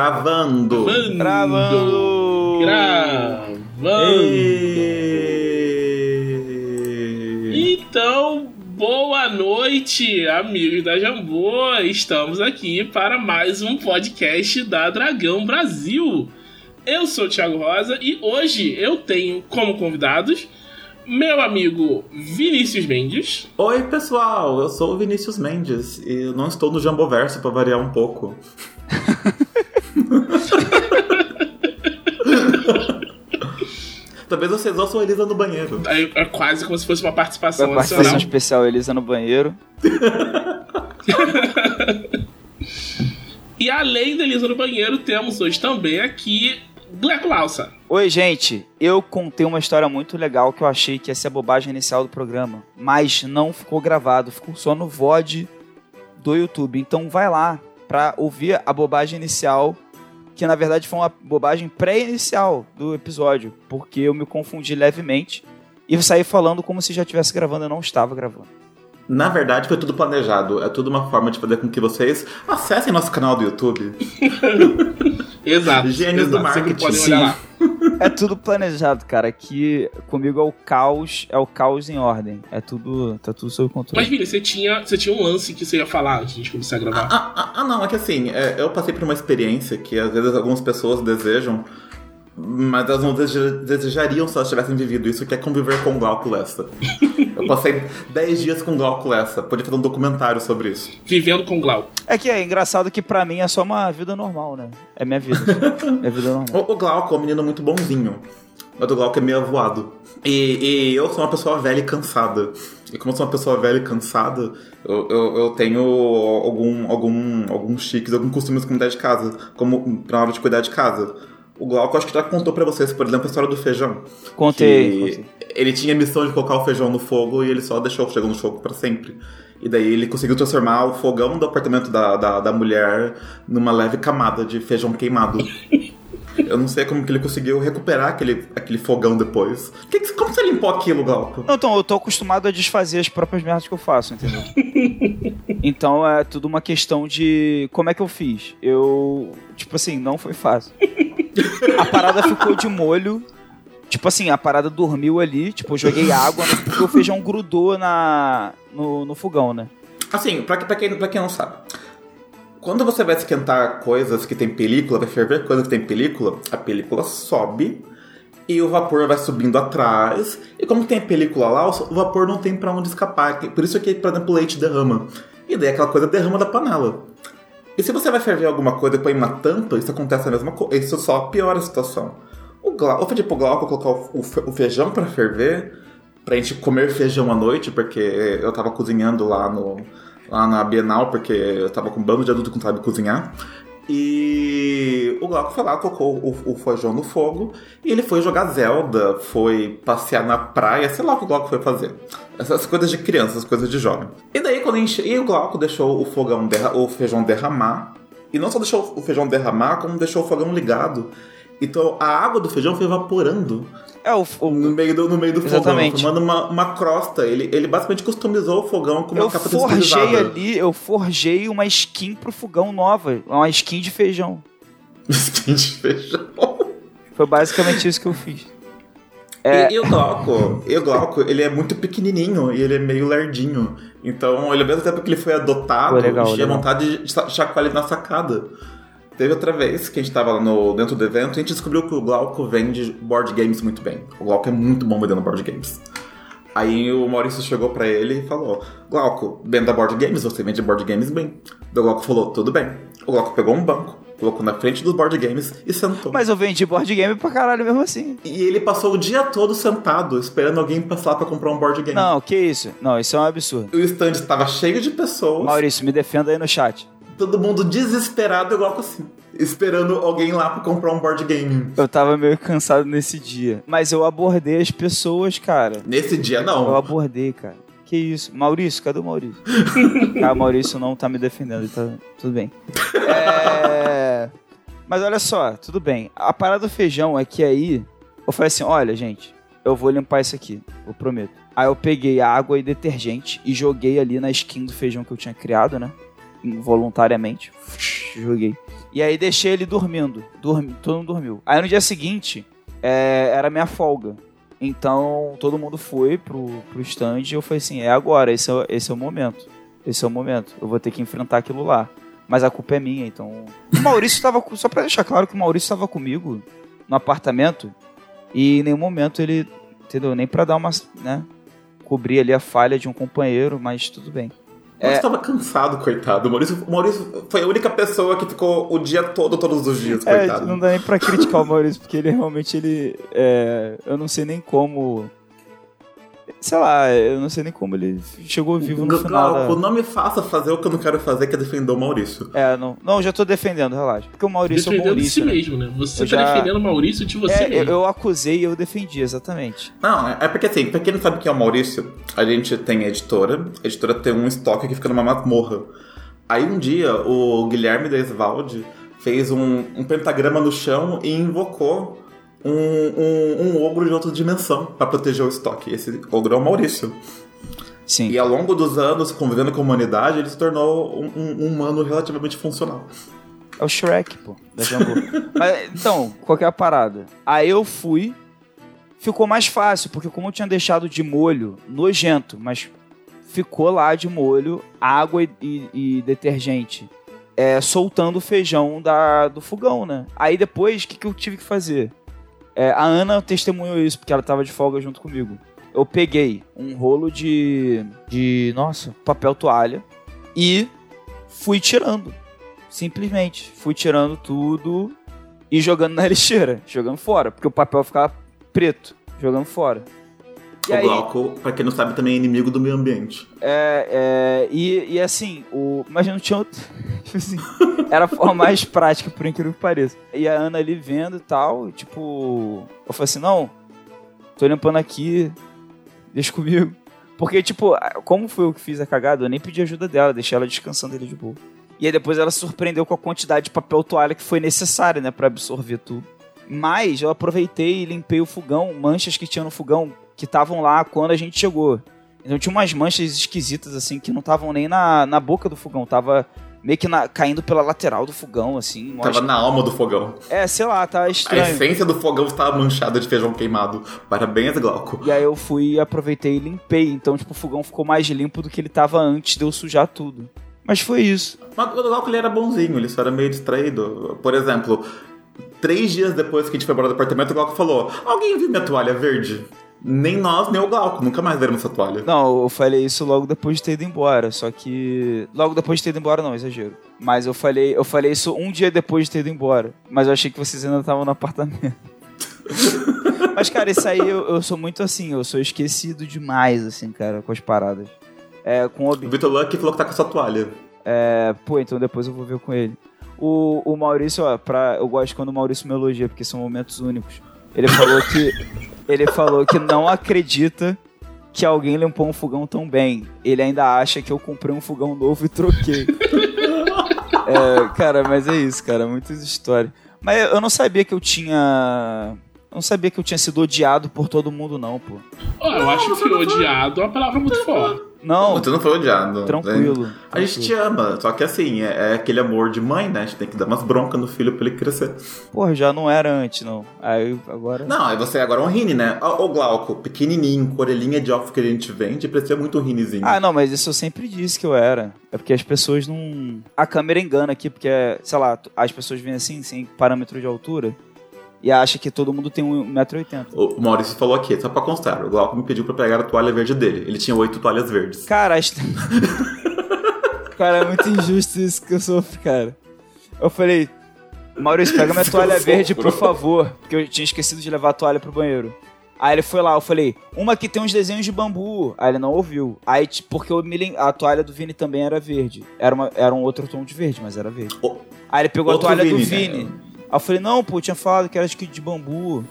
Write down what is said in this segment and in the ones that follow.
Gravando. Gravando. Gravando. E... Então, boa noite, amigos da Jambô. Estamos aqui para mais um podcast da Dragão Brasil. Eu sou o Thiago Rosa e hoje eu tenho como convidados meu amigo Vinícius Mendes. Oi, pessoal, eu sou o Vinícius Mendes e eu não estou no Jamboverso para variar um pouco. Talvez vocês ouçam a Elisa no banheiro. É, é quase como se fosse uma participação Uma participação nacional. especial, Elisa no banheiro. E além da Elisa no banheiro, temos hoje também aqui Gleco Lausa. Oi, gente. Eu contei uma história muito legal que eu achei que ia ser a bobagem inicial do programa, mas não ficou gravado, ficou só no VOD do YouTube. Então vai lá pra ouvir a bobagem inicial, que na verdade foi uma bobagem pré-inicial do episódio, porque eu me confundi levemente e saí falando como se já estivesse gravando, eu não estava gravando. Na verdade, foi tudo planejado. É tudo uma forma de fazer com que vocês acessem nosso canal do YouTube. Exato. Gênios do exato. Sempre marketing. podem olhar lá. É tudo planejado, cara. Que comigo é o caos, é o caos em ordem. É tudo, tá tudo sob Mas, controle. Vini, você tinha, você tinha um lance que você ia falar antes de a gente começar a gravar. Ah, ah, ah, não, é que assim, é, eu passei por uma experiência que às vezes algumas pessoas desejam, mas elas não deseja- desejariam se elas tivessem vivido isso, que é conviver com o Glauco Lessa. eu passei 10 dias com o Glauco Lessa, podia fazer um documentário sobre isso. Vivendo com Glau. É que é engraçado que pra mim é só uma vida normal, né? É minha vida. é vida normal. O, o Glauco é um menino muito bonzinho, mas o Glauco é meio avoado. E, e eu sou uma pessoa velha e cansada. E como eu sou uma pessoa velha e cansada, eu, eu, eu tenho algum, algum, alguns chiques, alguns costumes com cuidar de casa, como na hora de cuidar de casa. O Glauco acho que já contou pra vocês, por exemplo, a história do feijão. Contei. Ele tinha a missão de colocar o feijão no fogo e ele só deixou o feijão no fogo pra sempre. E daí ele conseguiu transformar o fogão do apartamento da, da, da mulher numa leve camada de feijão queimado. Eu não sei como que ele conseguiu recuperar aquele, aquele fogão depois. Que, que- como você limpou aquilo, Glauco? Não, então, eu tô acostumado a desfazer as próprias merdas que eu faço, entendeu? então é tudo uma questão de como é que eu fiz. Eu, tipo assim, não foi fácil. A parada ficou de molho. Tipo assim, a parada dormiu ali, tipo, eu joguei água, porque o feijão grudou na, no, no fogão, né? Assim, pra, pra, quem, pra quem não sabe. Quando você vai esquentar coisas que tem película, vai ferver coisas que tem película, a película sobe e o vapor vai subindo atrás. E como tem película lá, o vapor não tem pra onde escapar. Por isso que, por exemplo, o leite derrama. E daí aquela coisa derrama da panela. E se você vai ferver alguma coisa e põe uma tampa, isso acontece a mesma coisa. Isso só piora a situação. O Glau, eu pro Glauco colocar o, o fe- o feijão pra ferver, pra gente comer feijão à noite, porque eu tava cozinhando lá no lá na Bienal, porque eu tava com um bando de adulto que não sabe cozinhar. E o Glauco foi lá, colocou o, o feijão no fogo e ele foi jogar Zelda, foi passear na praia, sei lá o que o Glauco foi fazer. Essas coisas de criança, essas coisas de jovem. E daí quando enche... e o Glauco deixou o fogão derra... o feijão derramar. E não só deixou o feijão derramar, como deixou o fogão ligado. Então a água do feijão foi evaporando É, o, o- no meio do, no meio do fogão, Exatamente. formando uma, uma crosta. Ele, ele basicamente customizou o fogão com uma eu capa forjei ali, eu forjei uma skin pro fogão nova, uma skin de feijão. Skin de feijão. Foi basicamente isso que eu fiz. É. E, e o Glauco, e o Glauco, ele é muito pequenininho e ele é meio lerdinho. Então, ele, ao mesmo tempo que ele foi adotado, Pô, legal, tinha legal. vontade de cha- chacoalhar ele na sacada. Teve outra vez que a gente tava lá no, dentro do evento e a gente descobriu que o Glauco vende board games muito bem. O Glauco é muito bom vendendo board games. Aí o Maurício chegou pra ele e falou: Glauco, venda board games, você vende board games bem. O Glauco falou: tudo bem. O Glauco pegou um banco, colocou na frente dos board games e sentou. Mas eu vendi board game pra caralho mesmo assim. E ele passou o dia todo sentado, esperando alguém passar pra comprar um board game. Não, que isso? Não, isso é um absurdo. O stand estava cheio de pessoas, Maurício, me defenda aí no chat. Todo mundo desesperado, igual assim, esperando alguém lá pra comprar um board game. Eu tava meio cansado nesse dia. Mas eu abordei as pessoas, cara. Nesse dia, Eu não. abordei, cara. Que isso? Maurício, cadê o Maurício? ah, o Maurício não tá me defendendo, tá tudo bem. É... Mas olha só, tudo bem. A parada do feijão é que aí eu falei assim: olha, gente, eu vou limpar isso aqui, eu prometo. Aí eu peguei água e detergente e joguei ali na skin do feijão que eu tinha criado, né? Involuntariamente. Joguei. E aí deixei ele dormindo. Dormi, todo mundo dormiu. Aí no dia seguinte, é, era minha folga. Então todo mundo foi pro, pro stand e eu falei assim: é agora, esse é, esse é o momento. Esse é o momento. Eu vou ter que enfrentar aquilo lá. Mas a culpa é minha, então. O Maurício estava. Só pra deixar claro que o Maurício estava comigo no apartamento e em nenhum momento ele. Entendeu? Nem pra dar uma. né? Cobrir ali a falha de um companheiro, mas tudo bem. Eu é... estava cansado, coitado. O Maurício, o Maurício foi a única pessoa que ficou o dia todo, todos os dias, é, coitado. Não dá nem pra criticar o Maurício, porque ele realmente, ele... É... Eu não sei nem como Sei lá, eu não sei nem como ele chegou vivo no final. Da... Não me faça fazer o que eu não quero fazer, que é defender o Maurício. É, não. Não, já tô defendendo, relaxa. Porque o Maurício defendendo é o Maurício. de si né? mesmo, né? Você eu tá já... defendendo o Maurício de você é, mesmo. Eu, eu acusei e eu defendi, exatamente. Não, é porque assim, pra quem não sabe quem é o Maurício, a gente tem a editora. A editora tem um estoque que fica numa masmorra. Aí um dia, o Guilherme Desvalde fez um, um pentagrama no chão e invocou um, um, um ogro de outra dimensão para proteger o estoque. Esse ogro é o Maurício. Sim. E ao longo dos anos, convivendo com a humanidade, ele se tornou um, um humano relativamente funcional. É o Shrek, pô, da. Mas, então, qualquer é parada? Aí eu fui, ficou mais fácil, porque como eu tinha deixado de molho, nojento, mas ficou lá de molho, água e, e, e detergente, é, soltando o feijão da, do fogão, né? Aí depois, o que, que eu tive que fazer? É, a Ana testemunhou isso, porque ela tava de folga junto comigo. Eu peguei um rolo de. de. nossa, papel toalha e fui tirando. Simplesmente. Fui tirando tudo e jogando na lixeira, jogando fora, porque o papel ficava preto, jogando fora. E o aí, Glauco, pra quem não sabe, também é inimigo do meio ambiente. É, é e, e assim, o, mas não tinha outro. Tipo assim, era a forma mais prática, por incrível que pareça. E a Ana ali vendo e tal, tipo. Eu falei assim: não, tô limpando aqui, deixa comigo. Porque, tipo, como foi eu que fiz a cagada, eu nem pedi ajuda dela, deixei ela descansando ali de boa. E aí depois ela se surpreendeu com a quantidade de papel toalha que foi necessária, né, pra absorver tudo. Mas eu aproveitei e limpei o fogão, manchas que tinha no fogão, que estavam lá quando a gente chegou. Então tinha umas manchas esquisitas, assim, que não estavam nem na, na boca do fogão, tava meio que na, caindo pela lateral do fogão, assim. Tava na alma do fogão. É, sei lá, tá estranho. A essência do fogão estava manchada de feijão queimado. Parabéns, Glauco. E aí eu fui, aproveitei e limpei. Então, tipo, o fogão ficou mais limpo do que ele tava antes de eu sujar tudo. Mas foi isso. Mas o Glauco ele era bonzinho, ele só era meio distraído. Por exemplo, três dias depois que a gente foi embora do apartamento, o Glauco falou: Alguém viu minha toalha verde? Nem nós, nem o Glauco, nunca mais veremos essa toalha. Não, eu falei isso logo depois de ter ido embora, só que. Logo depois de ter ido embora, não, exagero. Mas eu falei, eu falei isso um dia depois de ter ido embora. Mas eu achei que vocês ainda estavam no apartamento. mas, cara, isso aí eu, eu, sou muito assim, eu sou esquecido demais, assim, cara, com as paradas. É, com o, o Vitor Luck falou que tá com essa toalha. É, pô, então depois eu vou ver com ele. O, o Maurício, ó, pra, eu gosto quando o Maurício me elogia, porque são momentos únicos. Ele falou que ele falou que não acredita que alguém limpou um fogão tão bem. Ele ainda acha que eu comprei um fogão novo e troquei. é, cara, mas é isso, cara. Muitas histórias. Mas eu não sabia que eu tinha. Eu não sabia que eu tinha sido odiado por todo mundo, não, pô. Oh, eu não, acho que odiado é uma palavra muito forte. Não. Tu não foi odiado. Tranquilo. Né? A gente te ama, só que assim, é, é, aquele amor de mãe, né? A gente tem que dar umas broncas no filho pra ele crescer. Porra, já não era antes, não. Aí agora. Não, aí você agora é um Rini, né? O Glauco, pequenininho, com orelhinha de óculos que a gente vende, precisa muito um Rinizinho. Ah, não, mas isso eu sempre disse que eu era. É porque as pessoas não. A câmera engana aqui, porque, sei lá, as pessoas vêm assim, sem parâmetro de altura e acha que todo mundo tem 1,80m. O Maurício falou aqui, só pra constar, o Glauco me pediu pra pegar a toalha verde dele. Ele tinha oito toalhas verdes. Cara, cara, é muito injusto isso que eu sofro, cara. Eu falei, Maurício, pega minha toalha verde, por favor. Porque eu tinha esquecido de levar a toalha pro banheiro. Aí ele foi lá, eu falei, uma que tem uns desenhos de bambu. Aí ele não ouviu. Aí, porque eu me a toalha do Vini também era verde. Era, uma, era um outro tom de verde, mas era verde. Aí ele pegou a toalha Vini, do Vini. Né? Aí eu falei, não, pô, eu tinha falado que era de, de bambu.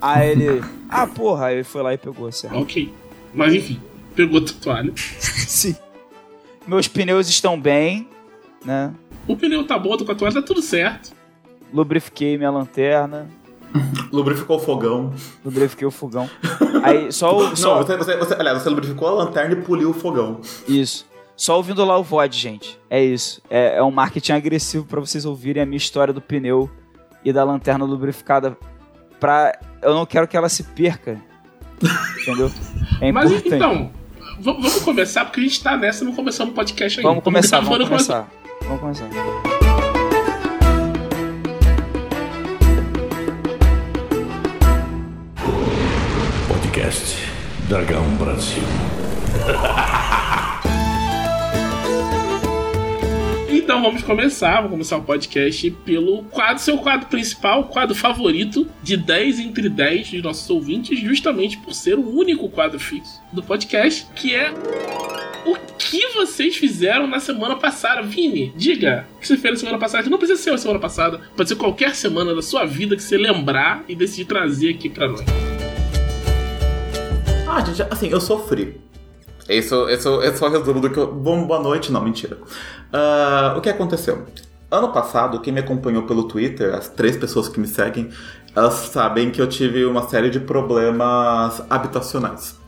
Aí ele, ah, porra, aí ele foi lá e pegou a serra. Ok. Mas enfim, pegou a toalha. Sim. Meus pneus estão bem, né? O pneu tá bom, tô com a toalha, tá tudo certo. Lubrifiquei minha lanterna. Lubrificou o fogão. Lubrifiquei o fogão. Aí só o. Só... Não, você, você, você, aliás, você lubrificou a lanterna e poliu o fogão. Isso. Só ouvindo lá o VOD, gente. É isso. É, é um marketing agressivo para vocês ouvirem a minha história do pneu e da lanterna lubrificada. Pra... Eu não quero que ela se perca. Entendeu? É Mas importante. então, vamos começar, porque a gente tá nessa, não começamos o podcast ainda. Vamos começar, tá vamos falando começar. Vamos começar. Podcast Dragão Brasil. Então vamos começar, vamos começar o podcast pelo quadro, seu quadro principal, quadro favorito de 10 entre 10 de nossos ouvintes, justamente por ser o único quadro fixo do podcast, que é o que vocês fizeram na semana passada. Vini, diga o que você fez na semana passada, não precisa ser a semana passada, pode ser qualquer semana da sua vida que você lembrar e decidir trazer aqui pra nós. Ah, gente, assim, eu sofri. Isso, isso, esse é o resumo do que eu. Bom, boa noite, não, mentira. Ah, o que aconteceu? Ano passado, quem me acompanhou pelo Twitter, as três pessoas que me seguem, elas sabem que eu tive uma série de problemas habitacionais.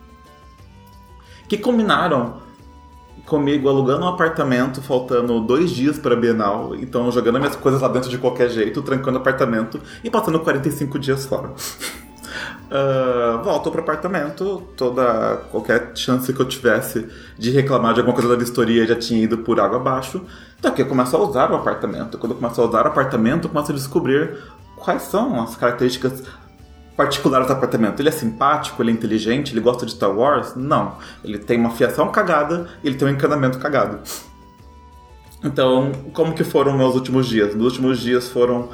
Que combinaram comigo alugando um apartamento, faltando dois dias para a Bienal, então jogando minhas coisas lá dentro de qualquer jeito, trancando o apartamento e passando 45 dias fora. Ah, volto pro apartamento, toda qualquer chance que eu tivesse de reclamar de alguma coisa da vistoria já tinha ido por água abaixo. Então aqui eu começo a usar o apartamento. Quando eu começo a usar o apartamento, eu começo a descobrir quais são as características particulares do apartamento. Ele é simpático, ele é inteligente, ele gosta de Star Wars? Não. Ele tem uma fiação cagada ele tem um encanamento cagado. Então, como que foram meus últimos dias? Meus últimos dias foram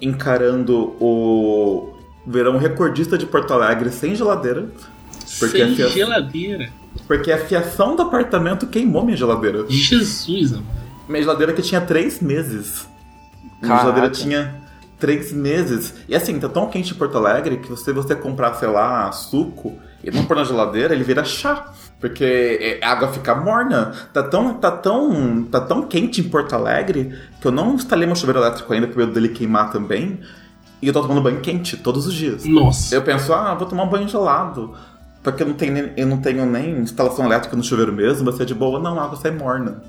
encarando o verão recordista de Porto Alegre sem geladeira. Porque Sem a fia- geladeira. Porque a fiação do apartamento queimou minha geladeira. Jesus, amor. Minha geladeira que tinha três meses. Minha Caraca. geladeira tinha três meses. E assim, tá tão quente em Porto Alegre que se você comprar, sei lá, suco e não pôr na geladeira, ele vira chá. Porque é, a água fica morna. Tá tão, tá, tão, tá tão quente em Porto Alegre que eu não instalei meu chuveiro elétrico ainda por medo dele queimar também. E eu tô tomando banho quente todos os dias. Nossa. Eu penso, ah, vou tomar um banho gelado. Porque eu não tenho nem, eu não tenho nem instalação elétrica no chuveiro mesmo, vai ser de boa. Não, a água sai morna.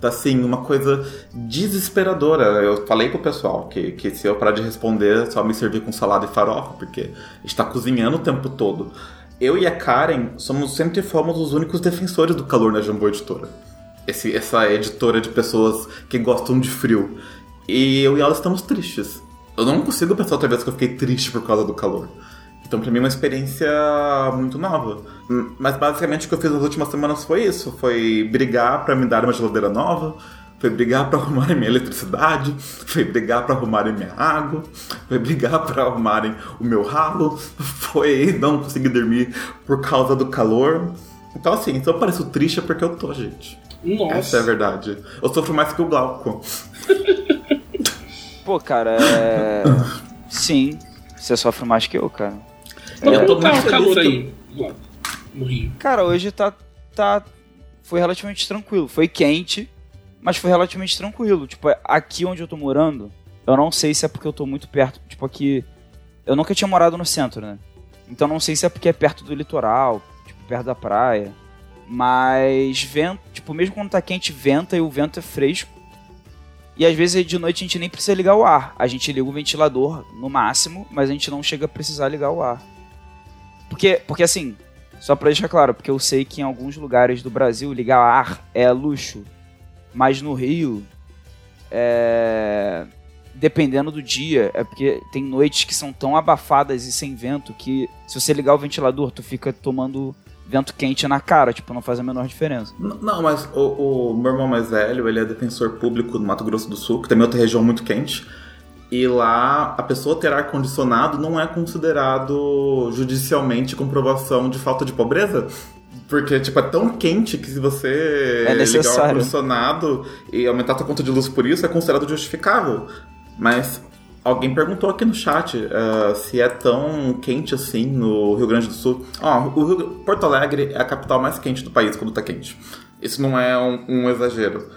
Tá assim, uma coisa desesperadora. Eu falei pro pessoal que, que se eu parar de responder, é só me servir com salada e farofa, porque a gente tá cozinhando o tempo todo. Eu e a Karen somos, sempre fomos os únicos defensores do calor na Jambô Editora. Esse, essa editora de pessoas que gostam de frio. E eu e ela estamos tristes. Eu não consigo pensar outra vez que eu fiquei triste por causa do calor. Então, pra mim, é uma experiência muito nova. Mas, basicamente, o que eu fiz nas últimas semanas foi isso. Foi brigar pra me dar uma geladeira nova. Foi brigar pra arrumarem minha eletricidade. Foi brigar pra arrumarem minha água. Foi brigar pra arrumarem o meu ralo. Foi não conseguir dormir por causa do calor. Então, assim, se eu pareço triste é porque eu tô, gente. Nossa. Essa é a verdade. Eu sofro mais que o Glauco. Pô, cara, é. Sim, você sofre mais que eu, cara. Eu tô como tá o calor feliz aí? lá No Rio. Cara, hoje tá. tá foi relativamente tranquilo. Foi quente, mas foi relativamente tranquilo. Tipo, aqui onde eu tô morando, eu não sei se é porque eu tô muito perto. Tipo, aqui. Eu nunca tinha morado no centro, né? Então não sei se é porque é perto do litoral, tipo, perto da praia. Mas vento, tipo, mesmo quando tá quente, venta e o vento é fresco. E às vezes de noite a gente nem precisa ligar o ar. A gente liga o ventilador no máximo, mas a gente não chega a precisar ligar o ar. Porque, porque assim, só pra deixar claro, porque eu sei que em alguns lugares do Brasil ligar ar é luxo. Mas no Rio, é... dependendo do dia, é porque tem noites que são tão abafadas e sem vento que se você ligar o ventilador, tu fica tomando vento quente na cara, tipo, não faz a menor diferença. N- Não, mas o, o meu irmão mais velho, ele é defensor público do Mato Grosso do Sul, que também é outra região muito quente. E lá, a pessoa ter ar-condicionado não é considerado judicialmente comprovação de falta de pobreza. Porque, tipo, é tão quente que se você É ligar o necessário. ar-condicionado e aumentar a sua conta de luz por isso, é considerado justificável. Mas alguém perguntou aqui no chat eh, se é tão quente assim no Rio Grande do Sul. Ó, o Rio- Porto Alegre é a capital mais quente do país quando tá quente. Isso não é um, um exagero.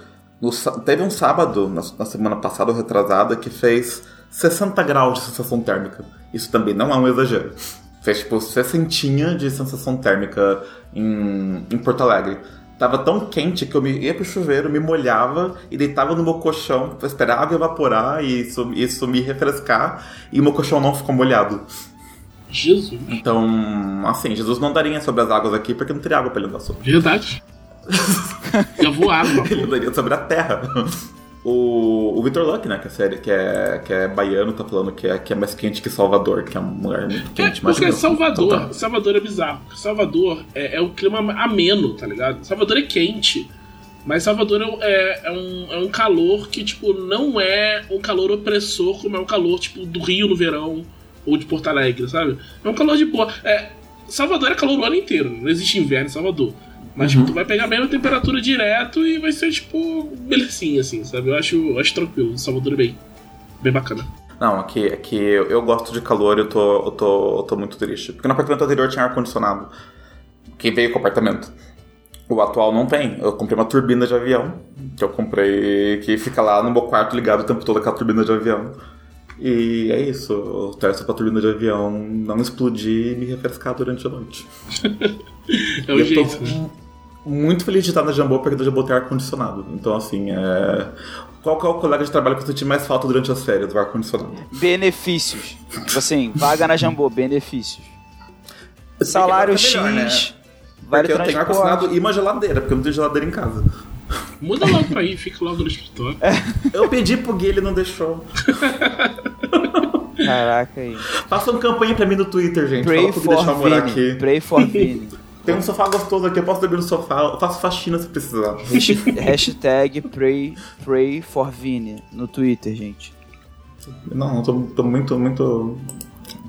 No teve um sábado, na, na semana passada ou retrasada, que fez 60 graus de sensação térmica. Isso também não é um exagero. Fez tipo 60 de sensação térmica em, em Porto Alegre. Tava tão quente que eu me, ia pro chuveiro, me molhava e deitava no meu colchão, esperava evaporar e isso, isso me refrescar e o meu colchão não ficou molhado. Jesus. Então, assim, Jesus não daria sobre as águas aqui porque não teria água pra ele andar sobre. Verdade. Vou água. Ele andaria sobre a terra. O, o Victor Luck, né, que é, série, que, é, que é baiano, tá falando que é, que é mais quente que Salvador, que é um lugar muito É, quente. mas porque. Salvador, Então tá. Salvador é bizarro. Salvador é, é um clima ameno, tá ligado? Salvador é quente. Mas Salvador é, um- é, é um, é um calor que, tipo, não é um calor opressor como é um calor, tipo, do Rio no verão ou de Porto Alegre, sabe? É um calor de boa. É, Salvador é calor o ano inteiro, não existe inverno em Salvador. Mas, tipo, tu vai pegar a mesma temperatura direto e vai ser, tipo, belezinha, assim, sabe? Eu acho, eu acho tranquilo. Salvador é bem, bem bacana. Não, aqui, aqui eu, eu gosto de calor e eu tô, eu, tô, eu tô muito triste. Porque no apartamento anterior tinha ar-condicionado. Que veio com o apartamento. O atual não tem. Eu comprei uma turbina de avião. Que eu comprei. Que fica lá no meu quarto ligado o tempo todo aquela turbina de avião. E é isso. Eu torço pra turbina de avião não explodir e me refrescar durante a noite. É o jeito, tô né? Muito feliz de estar na Jambô porque a Jambô tem ar-condicionado. Então, assim, é... qual que é o colega de trabalho que eu senti mais falta durante as férias do ar-condicionado? Benefícios. Tipo assim, vaga na Jambô, benefícios. Salário tá melhor, X, né? vale Porque eu tenho transporte. ar-condicionado e uma geladeira, porque eu não tenho geladeira em casa. Muda logo pra aí, fica logo no escritório. Eu pedi pro Gui, ele não deixou. Caraca aí. Façam campanha pra mim no Twitter, gente. Pray Fala pro Gui deixar eu for morar aqui. Pray for Vini. Tem um sofá gostoso aqui, eu posso dormir no sofá. Eu faço faxina se precisar. Hasht- Hashtag pray, pray for Vini no Twitter, gente. Não, eu tô, tô muito, muito.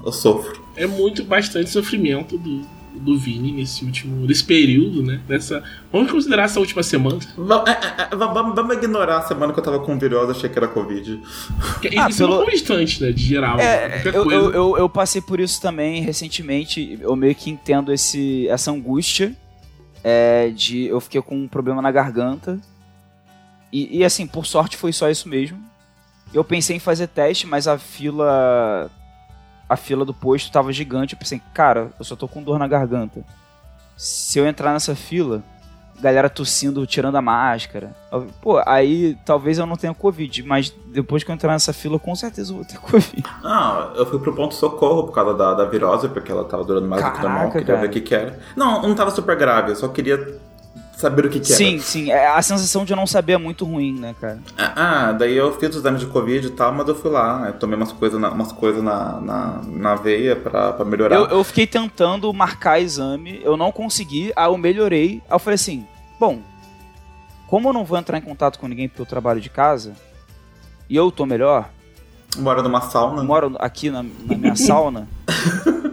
Eu sofro. É muito, bastante sofrimento do, do Vini nesse último. nesse período, né? Nessa. Vamos considerar essa última semana. É, é, é, va- Vamos vamos ignorar a semana que eu tava com virose, achei que era Covid. Ah, isso é pelo- uma constante, né? De geral. É, qualquer eu, coisa. eu, eu, eu passei por isso também recentemente. Eu meio que entendo esse, essa angústia é, de eu fiquei com um problema na garganta. E, e, assim, por sorte foi só isso mesmo. Eu pensei em fazer teste, mas a fila. A fila do posto tava gigante. Eu pensei, cara, eu só tô com dor na garganta. Se eu entrar nessa fila, galera tossindo, tirando a máscara. Eu- Pô, aí talvez eu não tenha Covid, mas depois que eu entrar nessa fila, com certeza eu vou ter Covid. Ah, eu fui pro ponto-socorro por causa da, da virose, porque ela tava durando mais do que normal, Caraca, queria cara. ver o que que era. Não, não tava super grave, eu só queria saber o que que era. Sim, sim. é, A sensação de eu não saber é muito ruim, né, cara? Ah, ah, daí eu fiz os exames de Covid e tal, mas eu fui lá, eu tomei umas coisas na, umas coisas na, na, na veia pra, pra melhorar. Eu, eu fiquei tentando marcar exame, eu não consegui, aí eu melhorei. Aí eu falei assim: bom, como eu não vou entrar em contato com ninguém porque eu trabalho de casa, e eu tô melhor, Moro numa sauna. moro aqui na, na minha sauna,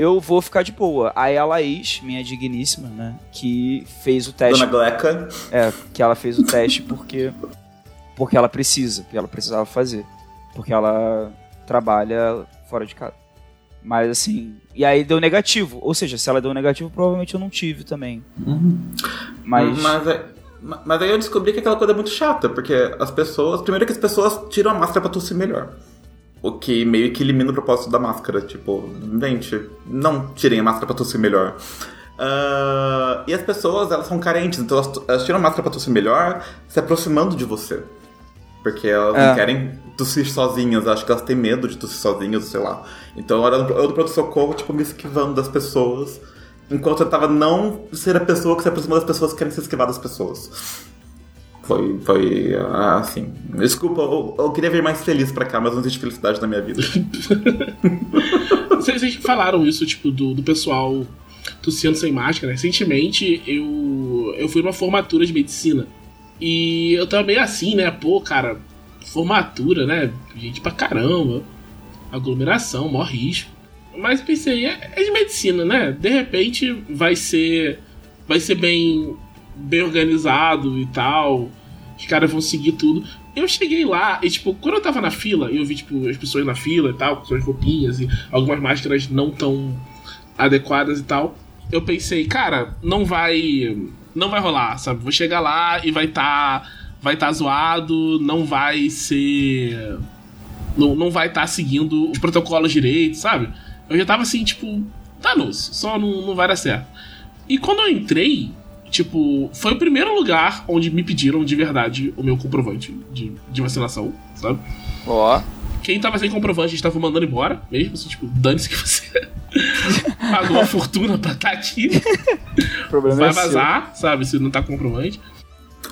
eu vou ficar de boa. Aí a Laís, minha digníssima, né, que fez o teste. Dona Gleca. É, que ela fez o teste porque porque ela precisa, porque ela precisava fazer, porque ela trabalha fora de casa. Mas assim, e aí deu negativo, ou seja, se ela deu negativo, provavelmente eu não tive também. Mas, Mas, é- ma- mas aí eu descobri que aquela coisa é muito chata, porque as pessoas. Primeiro que as pessoas tiram a máscara pra tossir melhor. O que meio que elimina o propósito da máscara. Tipo, gente, não tirem a máscara pra tossir melhor. Ah, e as pessoas, elas são carentes, então elas, elas tiram a máscara pra tossir melhor, se aproximando de você. Porque elas É. não querem tossir sozinhas, acho que elas têm medo de tossir sozinhas, sei lá. Então eu do pronto-socorro, tipo, me esquivando das pessoas. Enquanto eu tava não ser a pessoa que se aproxima das pessoas que querem se esquivar das pessoas. Foi, foi assim. Desculpa, eu, eu queria vir mais feliz pra cá, mas não existe felicidade na minha vida. Vocês, falaram isso, tipo, do, do pessoal tossindo sem máscara. Recentemente eu, eu fui numa formatura de medicina. E eu tava meio assim, né? Pô, cara, formatura, né? Gente pra caramba. Aglomeração, maior risco. Mas pensei, é, é de medicina, né? De repente vai ser. Vai ser bem, bem organizado e tal. Os caras vão seguir tudo. Eu cheguei lá e, tipo, quando eu tava na fila, eu vi, tipo, as pessoas na fila e tal, com suas roupinhas e algumas máscaras não tão adequadas e tal, eu pensei, cara, não vai. Não vai rolar, sabe? Vou chegar lá e vai tá. Vai tá zoado, não vai ser. Não, não vai estar seguindo os protocolos direito, sabe? Eu já tava assim, tipo, danou-se, só não, não vai dar certo. E quando eu entrei, tipo, foi o primeiro lugar onde me pediram de verdade o meu comprovante de, de vacinação, sabe? Ó. Quem tava sem comprovante, a gente tava mandando embora, mesmo, assim, tipo, dane-se que você pagou uma fortuna pra estar aqui. O problema Vai é seu. vazar, sabe? Se não tá com comprovante.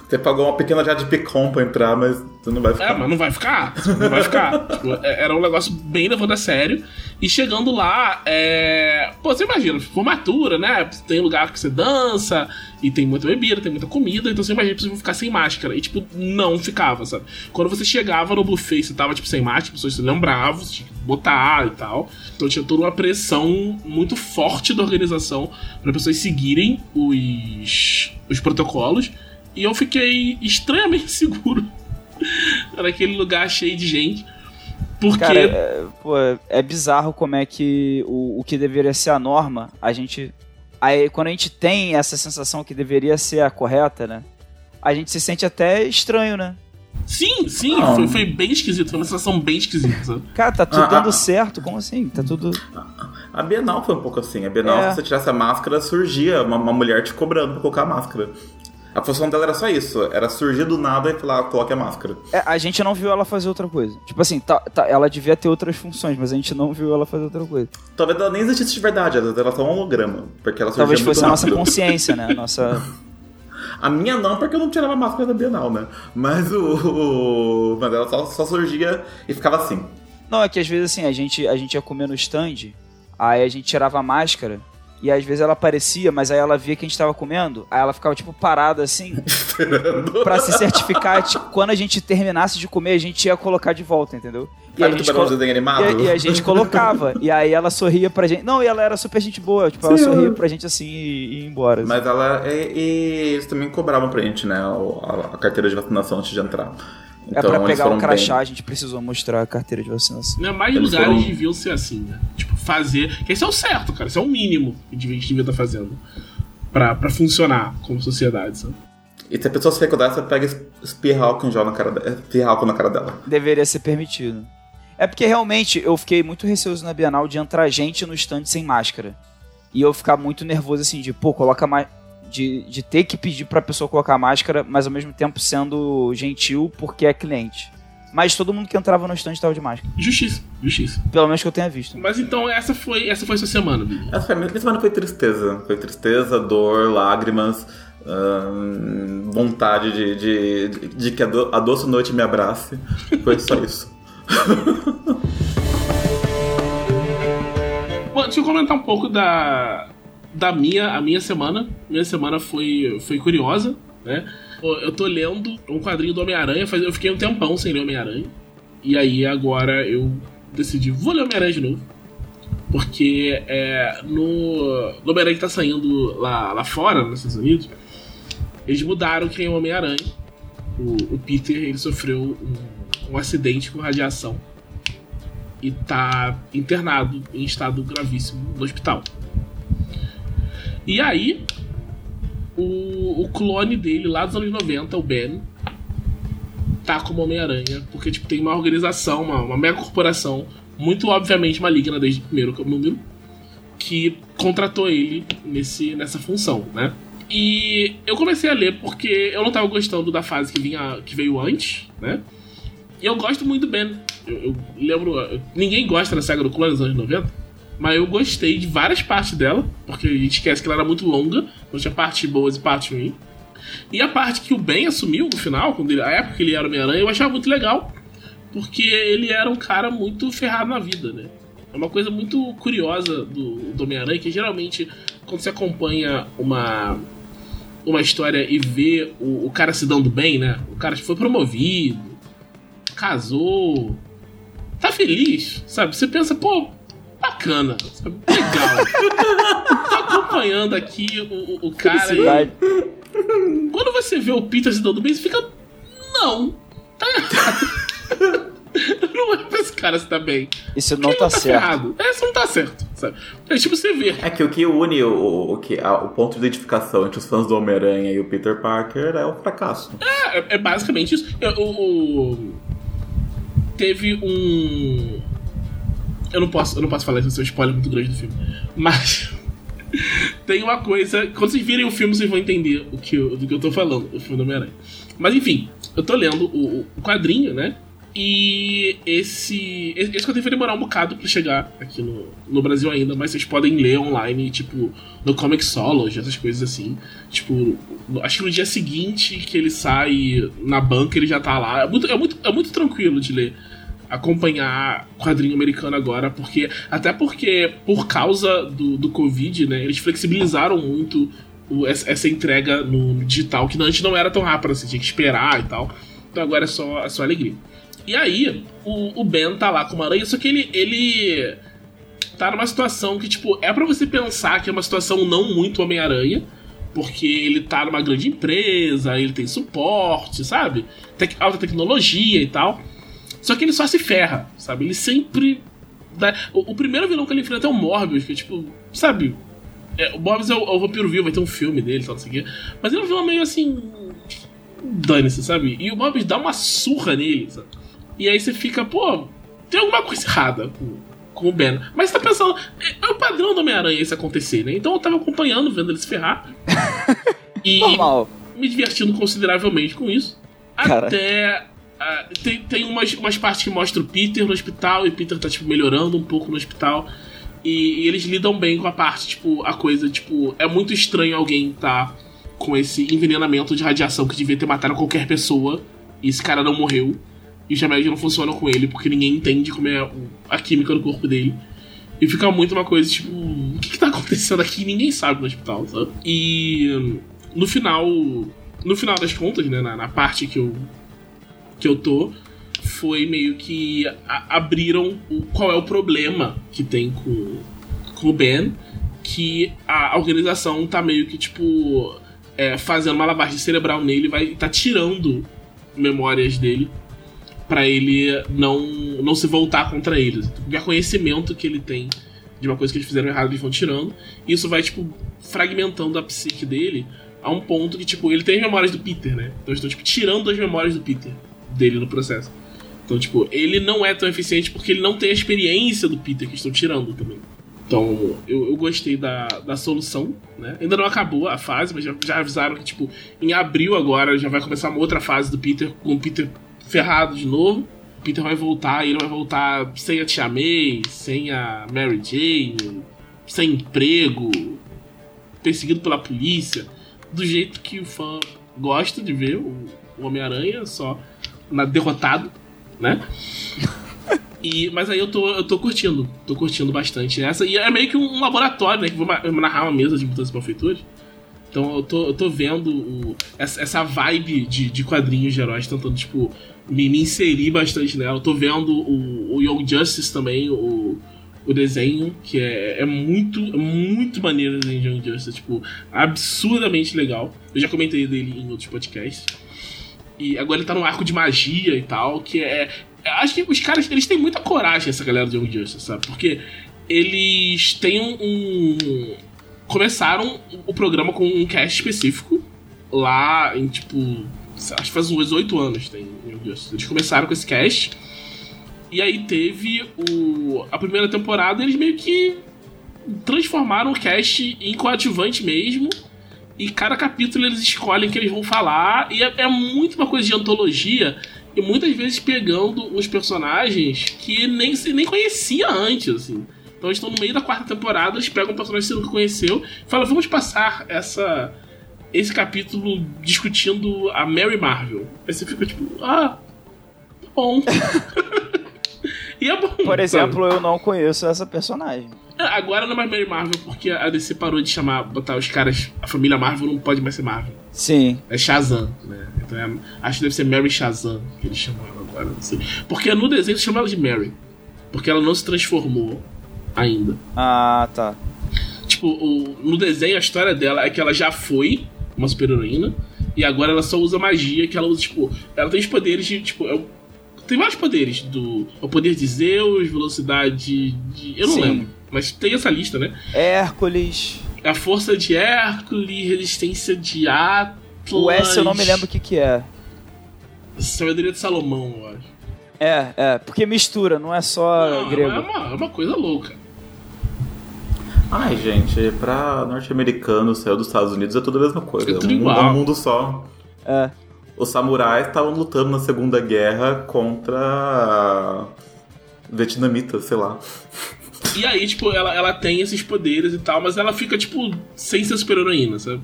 Você pagou uma pequena já de picom pra entrar, mas você não vai ficar. É, mas não vai ficar. Não vai ficar. Tipo, é- era um negócio bem levando a sério. E chegando lá, é. Pô, você imagina, formatura, né? Tem lugar que você dança, e tem muita bebida, tem muita comida, então você imagina que você vai ficar sem máscara. E, tipo, não ficava, sabe? Quando você chegava no buffet, você tava, tipo, sem máscara, as pessoas se lembravam, você tinha que botar e tal. Então tinha toda uma pressão muito forte da organização para pessoas seguirem os, os protocolos. E eu fiquei estranhamente seguro naquele lugar cheio de gente. Porque. Cara, é, pô, é bizarro como é que o, o que deveria ser a norma, a gente. Aí, quando a gente tem essa sensação que deveria ser a correta, né? A gente se sente até estranho, né? Sim, sim, Não. foi, foi bem esquisito, foi uma sensação bem esquisita? Cara, tá tudo Ah, dando ah. certo. Como assim? Tá tudo. A Bienal foi um pouco assim. A Bienal, É. se você tirasse a máscara, surgia uma, uma mulher te cobrando pra colocar a máscara. A função dela era só isso. Era surgir do nada e falar, coloque a máscara. É, a gente não viu ela fazer outra coisa. Tipo assim, tá, tá- ela devia ter outras funções, mas a gente não viu ela fazer outra coisa. Talvez ela nem existisse de verdade, ela era só um holograma. Porque ela Talvez fosse a nossa consciência, né? A nossa. A minha não, porque eu não tirava a máscara da Bienal, né? Mas o. o- Mas ela só, só surgia e ficava assim. Não, é que às vezes assim, a gente, a gente ia comer no stand, aí a gente tirava a máscara, e às vezes ela aparecia, mas aí ela via que a gente tava comendo, aí ela ficava tipo parada assim, Esperando. pra se certificar de que quando a gente terminasse de comer, a gente ia colocar de volta, entendeu? E a, colo- e, a- e a gente colocava, e aí ela sorria pra gente. Não, e ela era super gente boa, tipo, ela Sim, sorria ela- pra gente assim e, e ia embora. assim. Mas ela. E, e eles também cobravam pra gente, né? A, a carteira de vacinação antes de entrar. É pra eles pegar foram o crachá, bem- a gente precisou mostrar a carteira de vacinação. Né? Mais Eles lugares foram- deviam ser assim, né? Tipo, fazer. Que esse é o certo, cara. Esse é o mínimo que a gente devia estar fazendo. Pra, pra funcionar como sociedade, sabe? E se a pessoa se recordar, você pega e espirra álcool na cara dela. Álcool na cara dela. Deveria ser permitido. É porque realmente eu fiquei muito receoso na Bienal de entrar gente no stand sem máscara. E eu ficar muito nervoso assim, de, pô, coloca mais. De, de ter que pedir pra pessoa colocar máscara, mas ao mesmo tempo sendo gentil porque é cliente. Mas todo mundo que entrava no stand tava de máscara. Justiça, justiça. Pelo menos que eu tenha visto. Mas então essa foi, essa foi sua semana, Billy. Essa foi, minha semana foi tristeza. Foi tristeza, dor, lágrimas, ahn, vontade de, de, de, de que a, do, a doce noite me abrace. Foi só isso. Bom, deixa eu comentar um pouco da, da minha, a minha semana. Minha semana foi, foi curiosa, né? Eu tô lendo um quadrinho do Homem-Aranha, eu fiquei um tempão sem ler Homem-Aranha. E aí agora eu decidi, vou ler Homem-Aranha de novo. Porque é, no, no Homem-Aranha que tá saindo lá, lá fora, nos Estados Unidos, eles mudaram quem é o Homem-Aranha. O, o Peter, ele sofreu um, um acidente com radiação e tá internado em estado gravíssimo no hospital. E aí, o, o clone dele lá dos anos 90, o Ben, tá como Homem-Aranha, porque tipo, tem uma organização, uma, uma mega corporação, muito obviamente maligna desde o primeiro número, que contratou ele nesse, nessa função, né? E eu comecei a ler porque eu não tava gostando da fase que, vinha, que veio antes, né? E eu gosto muito do Ben. Eu, eu lembro. Ninguém gosta da saga do clone dos anos 90. Mas eu gostei de várias partes dela. Porque a gente esquece que ela era muito longa. Então tinha partes boas e partes ruins. E a parte que o Ben assumiu no final, quando ele, a época que ele era Homem-Aranha, eu achava muito legal. Porque ele era um cara muito ferrado na vida, né? É uma coisa muito curiosa do, do Homem-Aranha, que geralmente, quando você acompanha uma, uma história e vê o, o cara se dando bem, né? O cara foi promovido, casou, tá feliz, sabe? Você pensa, pô, bacana, sabe? legal. tá acompanhando aqui o, o- o cara e quando você vê o Peter se dando bem, você fica. Não, tá errado. não é pra esse cara se dar bem. Isso não tá tá certo. ferrado. É, isso não tá certo, sabe? É tipo você vê. É que o que une o, o, que, a- o ponto de identificação entre os fãs do Homem-Aranha e o Peter Parker é o fracasso. É, é basicamente isso. Eu- o- o- teve um. Eu não posso, eu não posso falar isso, é um spoiler muito grande do filme. Mas tem uma coisa. Quando vocês virem o filme, vocês vão entender o que eu, do que eu tô falando, o filme do Homem-Aranha. Mas enfim, eu tô lendo o, o quadrinho, né? E esse. Esse quadrinho vai demorar um bocado pra chegar aqui no, no Brasil ainda, mas vocês podem ler online, tipo, no Comixology, essas coisas assim. Tipo, acho que no dia seguinte que ele sai na banca, ele já tá lá. É muito, é muito, é muito tranquilo de ler acompanhar quadrinho americano agora, porque até porque por causa do, do Covid, né, eles flexibilizaram muito o, essa entrega no digital, que antes não era tão rápido, assim, tinha que esperar e tal. Então agora é só, é só alegria. E aí, o, o Ben tá lá com uma aranha, só que ele, ele tá numa situação que, tipo, é para você pensar que é uma situação não muito Homem-Aranha, porque ele tá numa grande empresa, ele tem suporte, sabe? Tec alta tecnologia e tal. Só que ele só se ferra, sabe? Ele sempre. Dá... O, o, primeiro vilão que ele enfrenta é o Morbius, que é tipo, sabe? É, o Morbius é o, é o vampiro vivo, vai ter um filme dele, tal, não sei o quê. Mas ele é um vilão meio assim. Dane-se, sabe? E o Morbius dá uma surra nele, sabe? E aí você fica, pô, tem alguma coisa errada com, com o Ben. Mas você tá pensando, é, é o padrão do Homem-Aranha isso acontecer, né? Então eu tava acompanhando, vendo ele se ferrar. e Normal. me divertindo consideravelmente com isso. Cara. Até Uh, tem, tem umas, umas partes que mostram o Peter no hospital e Peter tá, tipo, melhorando um pouco no hospital. E, e, eles lidam bem com a parte, tipo, a coisa, tipo, é muito estranho alguém tá com esse envenenamento de radiação que devia ter matado qualquer pessoa e esse cara não morreu. E os remédios não funcionam com ele porque ninguém entende como é a química do corpo dele. E fica muito uma coisa, tipo, o que, que tá acontecendo aqui? Ninguém sabe no hospital, sabe? E no final, no final das contas, né, na, na parte que eu que eu tô foi meio que abriram o, qual é o problema que tem com, com o Ben, que a organização tá meio que tipo é, fazendo uma lavagem cerebral nele, vai tá tirando memórias dele para ele não não se voltar contra eles. O conhecimento que ele tem de uma coisa que eles fizeram errado, eles vão tirando. E isso vai tipo fragmentando a psique dele a um ponto que tipo ele tem as memórias do Peter, né? Então estão tipo tirando as memórias do Peter dele no processo. Então, tipo, ele não é tão eficiente porque ele não tem a experiência do Peter que estão tirando também. Então, eu, eu gostei da, da solução, né? Ainda não acabou a fase, mas já, já avisaram que, tipo, em abril agora já vai começar uma outra fase do Peter, com o Peter ferrado de novo. O Peter vai voltar e ele vai voltar sem a Tia May, sem a Mary Jane, sem emprego, perseguido pela polícia, do jeito que o fã gosta de ver o, Homem-Aranha, só na, derrotado, né? E, mas aí eu tô, eu tô curtindo, tô curtindo bastante essa. E é meio que um laboratório, né? Que vou narrar uma mesa de mudança para prefeituras. Então eu tô, eu tô vendo o, essa, essa vibe de, de quadrinhos de heróis, tentando, tipo, me, me inserir bastante nela. Eu tô vendo o, o Young Justice também, o, o desenho, que é, é muito, é muito maneiro o desenho de Young Justice, tipo, absurdamente legal. Eu já comentei dele em outros podcasts. E agora ele tá no arco de magia e tal, que é. Acho que os caras, eles têm muita coragem, essa galera do Young Justice, sabe? Porque eles têm um. Começaram o programa com um cast específico lá em tipo. Acho que faz uns 8 anos tem Young Justice. Eles começaram com esse cast. E aí teve o. A primeira temporada, eles meio que transformaram o cast em coadjuvante mesmo e cada capítulo eles escolhem que eles vão falar. E é, é muito uma coisa de antologia. E muitas vezes pegando os personagens que nem, nem conhecia antes, assim. Então eles estão no meio da quarta temporada, eles pegam um personagem que você nunca conheceu e falam, vamos passar essa, esse capítulo discutindo a Mary Marvel. Aí você fica tipo, ah, tá bom. e é bom. Por exemplo, sabe? eu não conheço essa personagem. Agora não é mais Mary Marvel, porque a DC parou de chamar, botar os caras. A família Marvel não pode mais ser Marvel. Sim. É Shazam, né? Então é, acho que deve ser Mary Shazam que eles chamam ela agora, não sei. Porque no desenho eles chamam ela de Mary. Porque ela não se transformou ainda. Ah, tá. Tipo, o, no desenho a história dela é que ela já foi uma super-heroína. E agora ela só usa magia, que ela usa, tipo. Ela tem os poderes de, tipo. É, tem vários poderes. Do, é o poder de Zeus, velocidade de. Eu não Sim. lembro. Mas tem essa lista, né? Hércules. A força de Hércules, resistência de Atlas. O S eu não me lembro o que, que é. Sabedoria de Salomão, eu acho. É, é, porque mistura, não é só não, grego. É uma, é uma coisa louca. Ai, gente, pra norte-americano, saiu dos Estados Unidos é tudo a mesma coisa. É tudo um, mundo- igual. um mundo só. É. Os samurais estavam lutando na Segunda Guerra contra vietnamitas, sei lá. E aí, tipo, ela, ela tem esses poderes e tal, mas ela fica, tipo, sem ser super-heroína, sabe?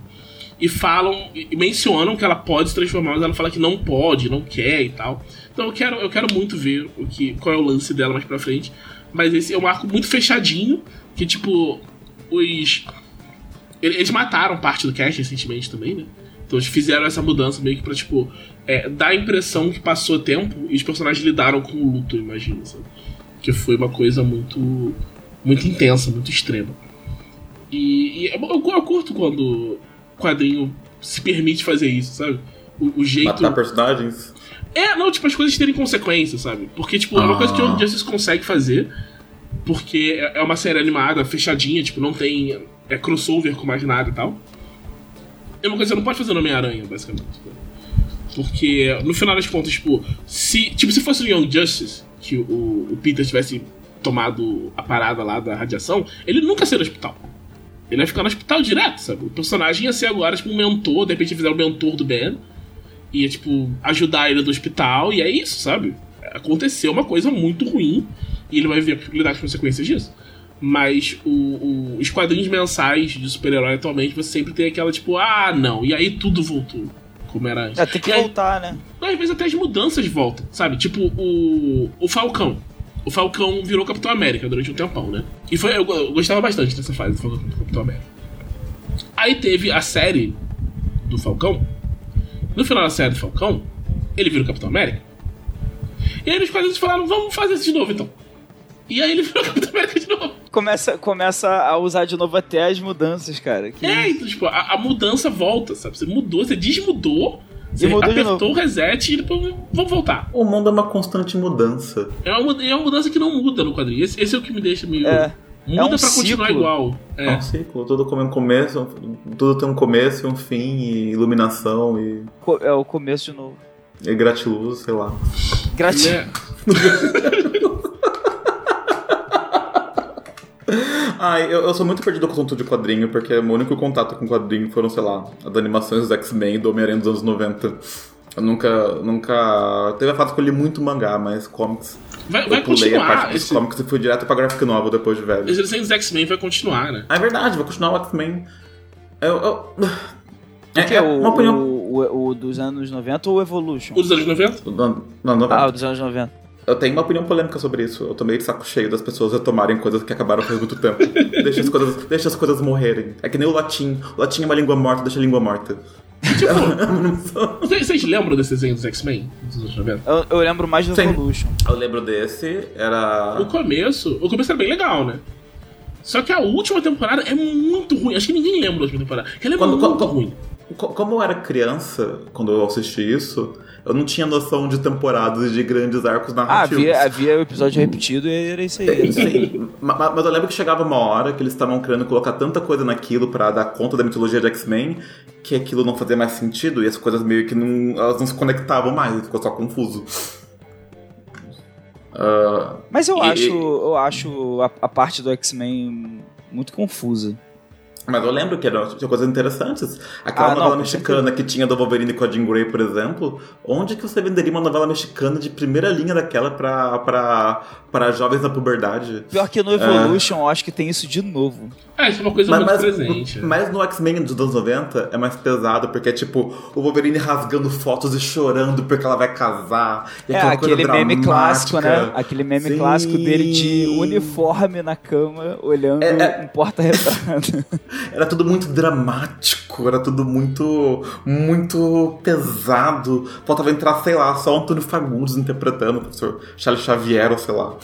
E falam, e mencionam que ela pode se transformar, mas ela fala que não pode, não quer e tal. Então eu quero, eu quero muito ver o que, qual é o lance dela mais pra frente. Mas esse é um arco muito fechadinho, que, tipo, os. Eles mataram parte do cast recentemente também, né? Então eles fizeram essa mudança meio que pra, tipo, é, dar a impressão que passou tempo e os personagens lidaram com o luto, eu imagino, sabe? Que foi uma coisa muito. muito intensa, muito extrema. E, e eu, eu curto quando o quadrinho se permite fazer isso, sabe? O, o jeito. Matar personagens. É, não, tipo, as coisas terem consequências, sabe? Porque, tipo, é uma Ah. coisa que o Justice consegue fazer. Porque é é uma série animada, fechadinha, tipo, não tem. É crossover com mais nada e tal. É uma coisa que você não pode fazer no Homem-Aranha, basicamente. né? Porque, no final das contas, tipo, se, tipo, se fosse o Young Justice, que o, o Peter tivesse tomado a parada lá da radiação, ele nunca seria hospital. Ele ia ficar no hospital direto, sabe? O personagem ia ser agora, tipo, um mentor, de repente fizeram o mentor do Ben ia, tipo, ajudar ele do hospital, e é isso, sabe? Aconteceu uma coisa muito ruim, e ele vai ver lidar com as consequências disso. Mas o, o- os quadrinhos mensais de super-herói atualmente, você sempre tem aquela, tipo, ah, não, e aí tudo voltou, como era antes. É, tem que E aí- voltar, né? não, às vezes até as mudanças voltam, sabe? Tipo, o, o Falcão. O Falcão virou Capitão América durante um tempão, né? E foi, eu, eu gostava bastante dessa fase do Falcão do Capitão América. Aí teve a série do Falcão. No final da série do Falcão, ele vira o Capitão América. E aí os quadrinhos falaram, vamos fazer isso de novo então. E aí ele virou Capitão América de novo. Começa, começa a usar de novo até as mudanças, cara. Que É, então, tipo, a, a mudança volta, sabe? Você mudou, você desmudou, você apertou o reset e depois vamos voltar. O mundo é uma constante mudança. É uma, é uma mudança que não muda no quadrinho. Esse, esse é o que me deixa meio. É. Muda É um pra continuar ciclo. igual. É. É. um ciclo, tudo tem um começo, tudo tem um começo e um fim, e iluminação e, é o começo de novo. e gratiluz, sei lá. Gratidão. Né? Ai, eu, eu sou muito perdido com o assunto de quadrinho, porque meu único contato com quadrinho foram, sei lá, as animações dos X-Men e do Homem-Aranha dos anos 90. Eu nunca, nunca... Teve a fase que eu li muito mangá, mas comics... Vai, vai eu pulei a parte continuar. dos Esse, comics e fui direto pra graphic novel depois de velho. esse desenho dos X-Men vai continuar, né? Ah, é verdade, vai continuar o X-Men. Eu... eu... É, que é é o, uma opinião... o, o, o dos anos 90 ou o Evolution? O dos anos 90? Não, não, não, Ah, o dos anos 90. Eu tenho uma opinião polêmica sobre isso. Eu tô meio de saco cheio das pessoas retomarem coisas que acabaram faz muito tempo. deixa, as coisas, deixa as coisas morrerem. É que nem o latim. O latim é uma língua morta, deixa a língua morta. Vocês, vocês lembram desse desenho dos X-Men? Dos anos 90? Eu, eu lembro mais do Sim. Evolution. Eu lembro desse, era. O começo. O começo era bem legal, né? Só que a última temporada é muito ruim. Acho que ninguém lembra da última temporada. Que ela é Quando- muito quando- ruim. Co- Como eu era criança, quando eu assisti isso, eu não tinha noção de temporadas e de grandes arcos Ah, narrativos. havia, havia o episódio repetido e era isso aí. Sim, ma- ma- mas eu lembro que chegava uma hora que eles estavam querendo colocar tanta coisa naquilo pra dar conta da mitologia de X-Men que aquilo não fazia mais sentido e as coisas meio que não, elas não se conectavam mais, ficou só confuso. Ah, Mas eu E- acho, eu acho a, a parte do X-Men muito confusa. Mas eu lembro que eram tinha coisas interessantes. Aquela Ah, não, novela com mexicana que tinha do Wolverine com a Jean Grey, por exemplo. Onde que você venderia uma novela mexicana de primeira linha daquela pra, pra, pra jovens na puberdade? Pior que no Evolution, eu acho que tem isso de novo. É, isso é uma coisa Mas, muito mas, presente. né? mas no X-Men dos anos 90 é mais pesado, porque é tipo o Wolverine rasgando fotos e chorando porque ela vai casar. E É, aquele meme clássico, né? Aquele meme Sim. clássico dele de uniforme na cama, olhando É, é. um porta-retrato. Era tudo muito dramático, era tudo muito, muito pesado. Faltava entrar, sei lá, só o Antônio Fagundes interpretando o professor Charles Xavier, ou sei lá.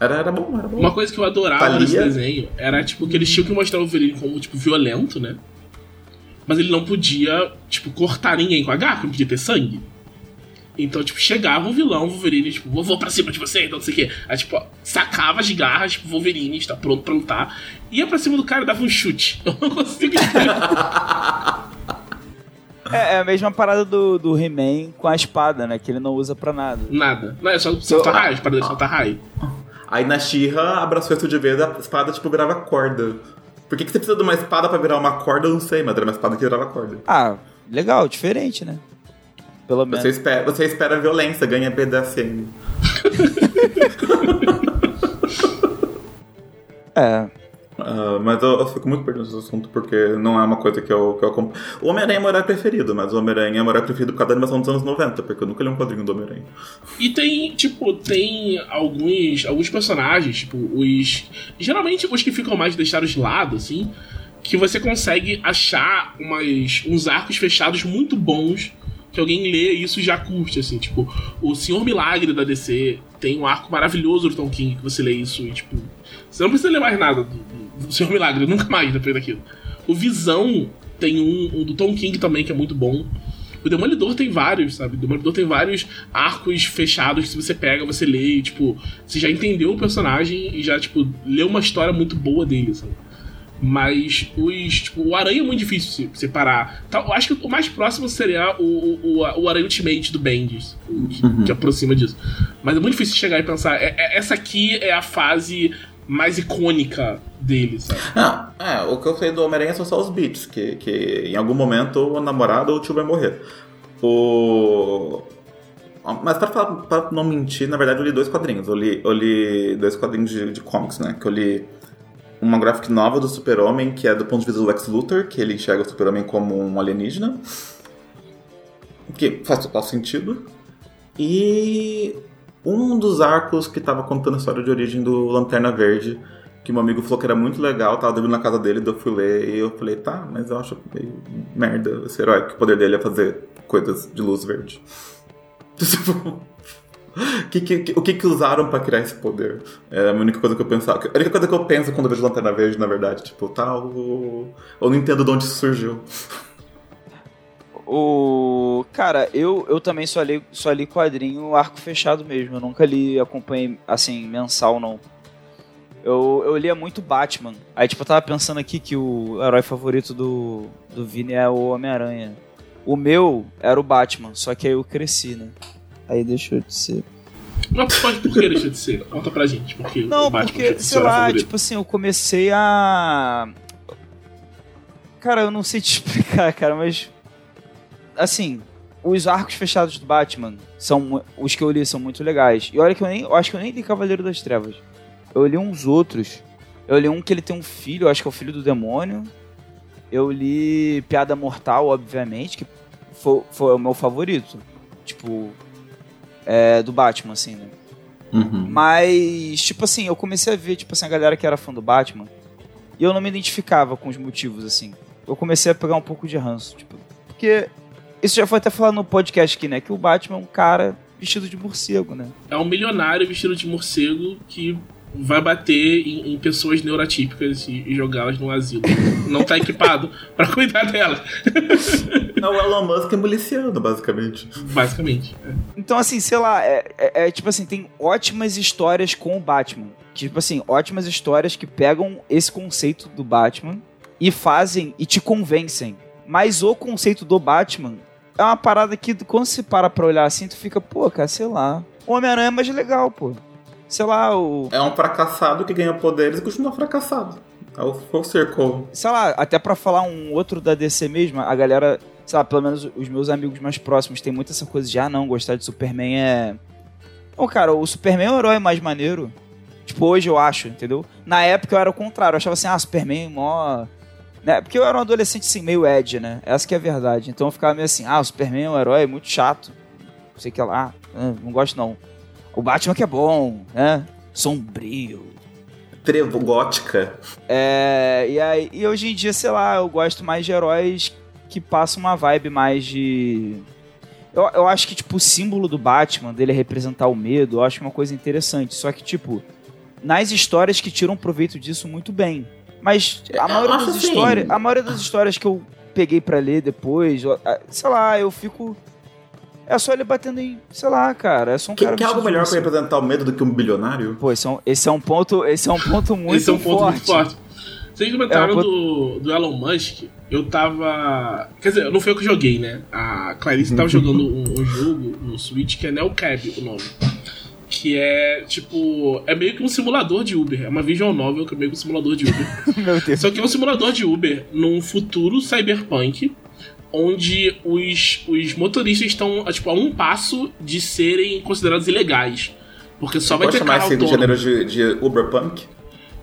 Era, era bom, era bom. Uma coisa que eu adorava Thalia? nesse desenho era, tipo, que eles tinham que mostrar o Wolverine como, tipo, violento, né? Mas ele não podia, tipo, cortar ninguém com a garra, não podia ter sangue. Então, tipo, chegava o vilão, o Wolverine, tipo, vou, vou pra cima de você, então não sei o quê. Aí, tipo, ó, sacava as garras, tipo, Wolverine está pronto pra lutar. Ia pra cima do cara e dava um chute. Eu não consigo entender. é, é a mesma parada do, do He-Man com a espada, né? Que ele não usa pra nada. Nada. Não, é só soltar raio, para dele soltar raio. Aí na Xirra, abraçou isso de vez, a espada tipo virava corda. Por que, que você precisa de uma espada pra virar uma corda? Eu não sei, mas era uma espada que virava corda. Ah, legal, diferente, né? Pelo menos. Você espera, você espera violência, ganha BDSM. É. Uh, mas eu, eu, fico muito perdido nesse assunto porque não é uma coisa que eu, que eu acompanho. O Homem-Aranha é meu preferido, mas o Homem-Aranha é meu preferido por causa da animação dos anos 90, porque eu nunca li um quadrinho do Homem-Aranha. E tem, tipo, tem alguns, alguns personagens, tipo, os. Geralmente os que ficam mais deixados de lado, assim, que você consegue achar umas, uns arcos fechados muito bons que alguém lê isso já curte, assim, tipo, o Senhor Milagre da DC tem um arco maravilhoso do Tom King que você lê isso e, tipo, você não precisa ler mais nada do Senhor Milagre, nunca mais depois daquilo. O Visão tem um, um, do Tom King também que é muito bom. O Demolidor tem vários, sabe? O Demolidor tem vários arcos fechados que se você pega, você lê e, tipo, você já entendeu o personagem e já, tipo, leu uma história muito boa dele, sabe? Mas os. Tipo, o Aranha é muito difícil de separar. Então, eu acho que o mais próximo seria o, o, o Aranha Ultimate do Bendis, que, uhum. que, aproxima disso. Mas é muito difícil chegar e pensar. É, é, essa aqui é a fase mais icônica dele, sabe? Ah, é, o que eu sei do Homem-Aranha são só os beats, que, que em algum momento o namorado ou o tio vai morrer. O. Mas pra, falar, pra não mentir, na verdade eu li dois quadrinhos. Eu li, eu li dois quadrinhos de, de comics, né? Que eu li uma graphic nova do Super-Homem, que é do ponto de vista do Lex Luthor, que ele enxerga o Super-Homem como um alienígena. Que faz total sentido. E um dos arcos que estava contando a história de origem do Lanterna Verde, que meu amigo falou que era muito legal, tava dormindo na casa dele, eu fui ler e eu falei, tá, mas eu acho meio merda esse herói, que o poder dele é fazer coisas de luz verde. Tipo, que, que, o que, que usaram pra criar esse poder? É a única coisa que eu pensava. A única coisa que eu penso quando eu vejo Lanterna Verde, na verdade, tipo, tá, o... eu não entendo de onde isso surgiu. O. Cara, eu, eu também só li, só li quadrinho arco fechado mesmo. Eu nunca li, acompanhei, assim, mensal, não. Eu, eu lia muito Batman. Aí, tipo, eu tava pensando aqui que o herói favorito do, do Vini é o Homem-Aranha. O meu era o Batman, só que aí eu cresci, né? Aí deixou de ser. Mas pode, por que deixou de ser? Conta pra gente. Porque não, porque, sei lá, favorito. tipo assim, eu comecei a. Cara, eu não sei te explicar, cara, mas. Assim, os arcos fechados do Batman são. Os que eu li são muito legais. E olha que eu nem. Eu acho que eu nem li Cavaleiro das Trevas. Eu li uns outros. Eu li um que ele tem um filho, eu acho que é o filho do demônio. Eu li Piada Mortal, obviamente, que foi, foi o meu favorito. Tipo, é, do Batman, assim, né? Uhum. Mas, tipo assim, eu comecei a ver, tipo assim, a galera que era fã do Batman e eu não me identificava com os motivos, assim. Eu comecei a pegar um pouco de ranço, tipo, porque isso já foi até falado no podcast aqui, né? Que o Batman é um cara vestido de morcego, né? É um milionário vestido de morcego que vai bater em, em pessoas neurotípicas e, e jogá-las no asilo. Não tá equipado para cuidar delas. Não, o Elon Musk é miliciano, basicamente. Basicamente. É. Então, assim, sei lá, é, é, é, tipo assim, tem ótimas histórias com o Batman. Tipo assim, ótimas histórias que pegam esse conceito do Batman e fazem e te convencem. Mas o conceito do Batman é uma parada que quando você para pra olhar assim, tu fica, pô, cara, sei lá. O Homem-Aranha é mais legal, pô sei lá, o. É um fracassado que ganha poderes e continua fracassado. É o full circle. Sei lá, até para falar um outro da DC mesmo, a galera, sei lá, pelo menos os meus amigos mais próximos tem muito essa coisa de, ah, não, gostar de Superman é. Bom, cara, o Superman é o herói mais maneiro. Tipo, hoje eu acho, entendeu? Na época eu era o contrário, eu achava assim, ah, Superman, é mó. Né? Porque eu era um adolescente assim, meio Ed, né? Essa que é a verdade. Então eu ficava meio assim, ah, o Superman é um herói muito chato. Não sei o que lá. Ah, não gosto não. O Batman que é bom, né? Sombrio. Trevo gótica. É, e, aí, e hoje em dia, sei lá, eu gosto mais de heróis que passam uma vibe mais de. Eu, eu acho que, tipo, o símbolo do Batman, dele é representar o medo, eu acho uma coisa interessante. Só que, tipo, nas histórias que tiram proveito disso muito bem. Mas a maioria das histórias. A maioria das histórias que eu peguei para ler depois, sei lá, eu fico é só ele batendo em, sei lá, cara. É só um que, cara que é algo melhor para representar o medo do que um bilionário? Pô, esse é um, esse é um ponto, esse é um ponto muito esse é um ponto forte. Muito forte. Vocês comentaram é um do, do Elon Musk, eu tava. Quer dizer, não foi eu que joguei, né? A Clarice tava jogando um, um, jogo no Switch que é Neocab o nome. Que é tipo. É meio que um simulador de Uber. É uma visual novel que é meio que um simulador de Uber. Meu Deus. Só que é um simulador de Uber num futuro cyberpunk. Onde os, os motoristas estão tipo, a um passo de serem considerados ilegais. Porque só vai Pode ter chamar carro esse autônomo. gênero de, de Uberpunk?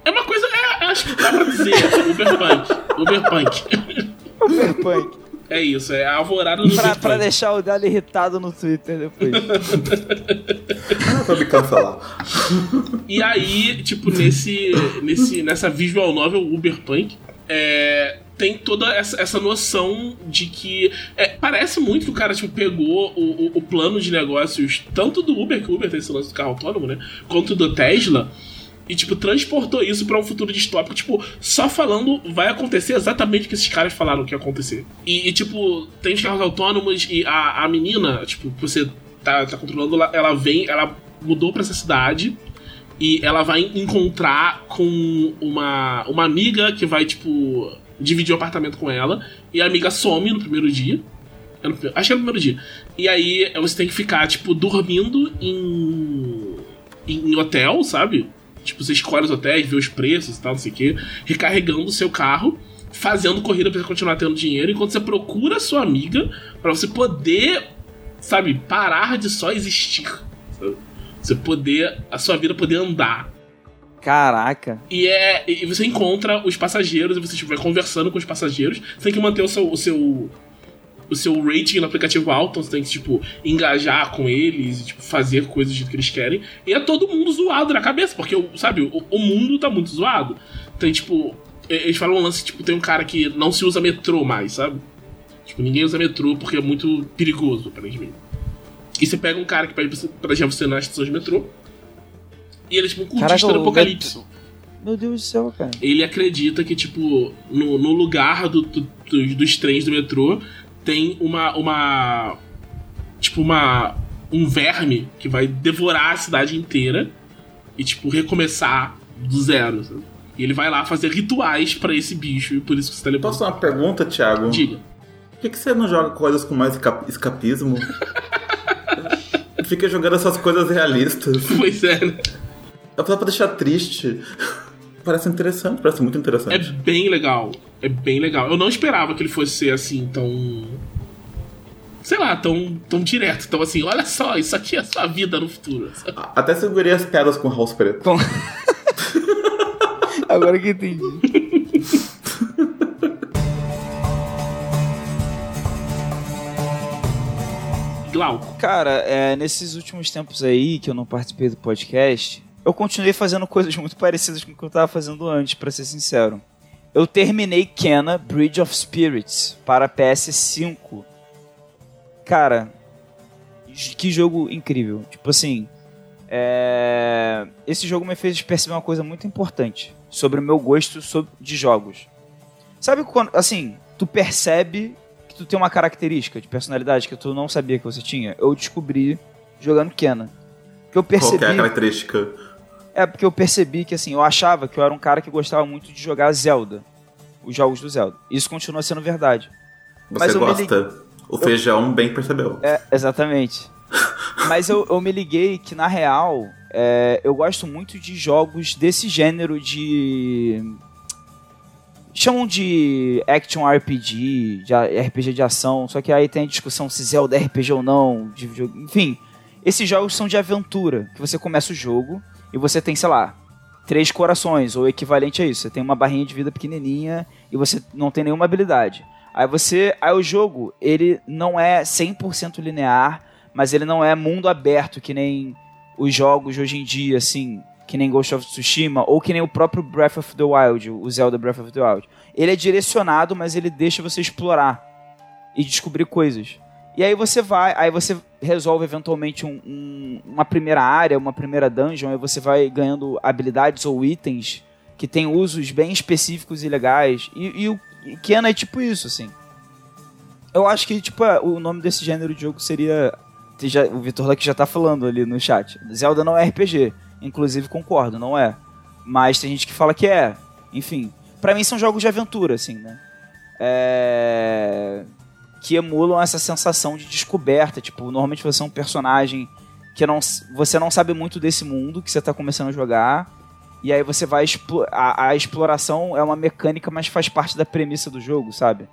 É uma coisa. É, acho que dá pra dizer. Uberpunk. Uberpunk. Cyberpunk. É isso, é a alvorada do pra, pra deixar o dela irritado no Twitter depois. Pra me cancelar. E aí, tipo, nesse, nesse, nessa visual novel Uberpunk, é, tem toda essa, essa noção de que. é, parece muito que o cara tipo, pegou o, o, o plano de negócios, tanto do Uber, que o Uber tem esse lance do carro autônomo, né? Quanto do Tesla. E, tipo, transportou isso pra um futuro distópico, tipo, só falando vai acontecer exatamente o que esses caras falaram que ia acontecer. E, e, tipo, tem os carros autônomos e a, a menina, tipo, que você tá, tá controlando, ela, ela vem, ela mudou pra essa cidade e ela vai encontrar com uma, uma amiga que vai, tipo, dividir o apartamento com ela. E a amiga some no primeiro dia. É acho que é no primeiro dia. E aí você tem que ficar, tipo, dormindo em, em hotel, sabe? Tipo, você escolhe os hotéis, vê os preços e tal, não sei o quê. Recarregando o seu carro, fazendo corrida pra você continuar tendo dinheiro, enquanto você procura a sua amiga pra você poder, sabe, parar de só existir. sabe? Você poder. A sua vida poder andar. Caraca. E, é, e você encontra os passageiros e você tipo, vai conversando com os passageiros. Você tem que manter o seu, o seu, o seu rating no aplicativo alto, você tem que, tipo, engajar com eles e, tipo, fazer coisas do jeito que eles querem. E é todo mundo zoado na cabeça, porque, sabe, o, o mundo tá muito zoado. Tem, tipo, eles falam um lance, tipo, tem um cara que não se usa metrô mais, sabe? Tipo, ninguém usa metrô porque é muito perigoso, aparentemente. E você pega um cara que pede pra levar você na estação de metrô. E ele é tipo um cultista Caraca, do apocalipse Meu Deus do céu, cara. ele acredita que, tipo, no, no lugar do, do- dos- dos trens do metrô tem uma. uma. Tipo, uma. um verme que vai devorar a cidade inteira e, tipo, recomeçar do zero. sabe? E ele vai lá fazer rituais pra esse bicho e por isso que você tá Posso levando. fazer uma pergunta, Thiago? Diga. Por que, que você não joga coisas com mais esca- escapismo? Fica jogando essas coisas realistas. Pois é, né? É só pra deixar triste. Parece interessante, parece muito É interessante. bem legal. É bem legal. Eu não esperava que ele fosse ser assim tão. Sei lá, tão, tão direto. Tão assim, olha só, isso aqui é a sua vida no futuro. Até segurei as pedras com house preto. Com... Agora que entendi. Glauco. Cara, é, nesses últimos tempos aí que eu não participei do podcast, eu continuei fazendo coisas muito parecidas com o que eu tava fazendo antes, pra ser sincero. Eu terminei Kena Bridge of Spirits para PS5. Cara, que jogo incrível. Tipo assim, é, esse jogo me fez perceber uma coisa muito importante sobre o meu gosto de jogos. Sabe quando, assim, tu percebe que tu tem uma característica de personalidade que tu não sabia que você tinha? Eu descobri jogando Kena. Que eu Qual que percebi. é a característica? É porque eu percebi que assim, eu achava que eu era um cara que gostava muito de jogar Zelda, os jogos do Zelda. Isso continua sendo verdade. Você Mas eu gosta? O feijão bem percebeu. É, exatamente. Mas eu, eu me liguei que, na real, é, eu gosto muito de jogos desse gênero de. Chamam de action RPG, de RPG de ação, só que aí tem a discussão se Zelda é RPG ou não, de. Enfim, esses jogos são de aventura, que você começa o jogo e você tem, sei lá, três corações, ou equivalente a isso. Você tem uma barrinha de vida pequenininha e você não tem nenhuma habilidade. Aí você, aí o jogo, ele não é 100% linear, mas ele não é mundo aberto que nem os jogos hoje em dia, assim, que nem Ghost of Tsushima ou que nem o próprio Breath of the Wild, o Zelda Breath of the Wild. Ele é direcionado, mas ele deixa você explorar e descobrir coisas. E aí você vai, aí você resolve eventualmente um- um- uma primeira área, uma primeira dungeon, aí você vai ganhando habilidades ou itens que tem usos bem específicos e legais. E, e o e Kena é tipo isso, assim. Eu acho que, tipo, o nome desse gênero de jogo seria. já- o Vitor Luck já tá falando ali no chat. Zelda não é RPG. Inclusive, concordo, não é. Mas tem gente que fala que é. Enfim. Pra mim são jogos de aventura, assim, né? É... Que emulam essa sensação de descoberta. Tipo, normalmente você é um personagem que não, você não sabe muito desse mundo que você tá começando a jogar. E aí você vai. A, a exploração é uma mecânica, mas faz parte da premissa do jogo, sabe?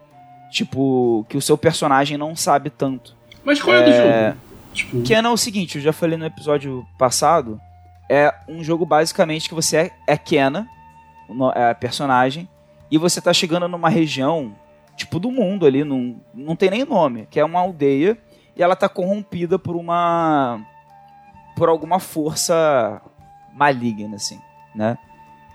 Tipo, que o seu personagem não sabe tanto. Mas qual é, é do jogo? Tipo... Que é, não, o seguinte, eu já falei no episódio passado. É um jogo basicamente que você é, é Kena, é a personagem, e você tá chegando numa região, tipo, do mundo ali, num, não tem nem nome, que é uma aldeia, e ela tá corrompida por uma. por alguma força maligna, assim, né?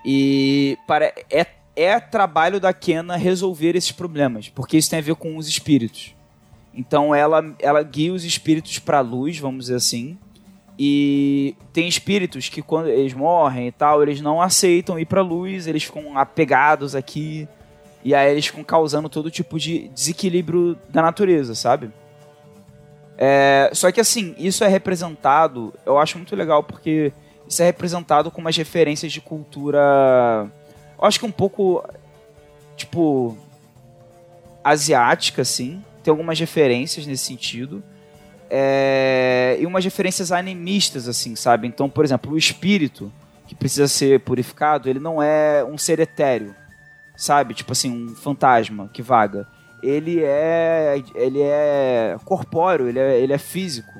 E para, é, é trabalho da Kena resolver esses problemas, porque isso tem a ver com os espíritos. Então ela, ela guia os espíritos para luz, vamos dizer assim. E tem espíritos que quando eles morrem e tal, eles não aceitam ir para luz, eles ficam apegados aqui. E aí eles ficam causando todo tipo de desequilíbrio da natureza, sabe? É, só que assim, isso é representado, eu acho muito legal porque isso é representado com umas referências de cultura. Eu acho que um pouco. Tipo. asiática, assim tem algumas referências nesse sentido. É, e umas referências animistas, assim, sabe? Então, por exemplo, o espírito que precisa ser purificado, ele não é um ser etéreo, sabe? Tipo assim, um fantasma que vaga. Ele é, ele é corpóreo, ele é, ele é físico,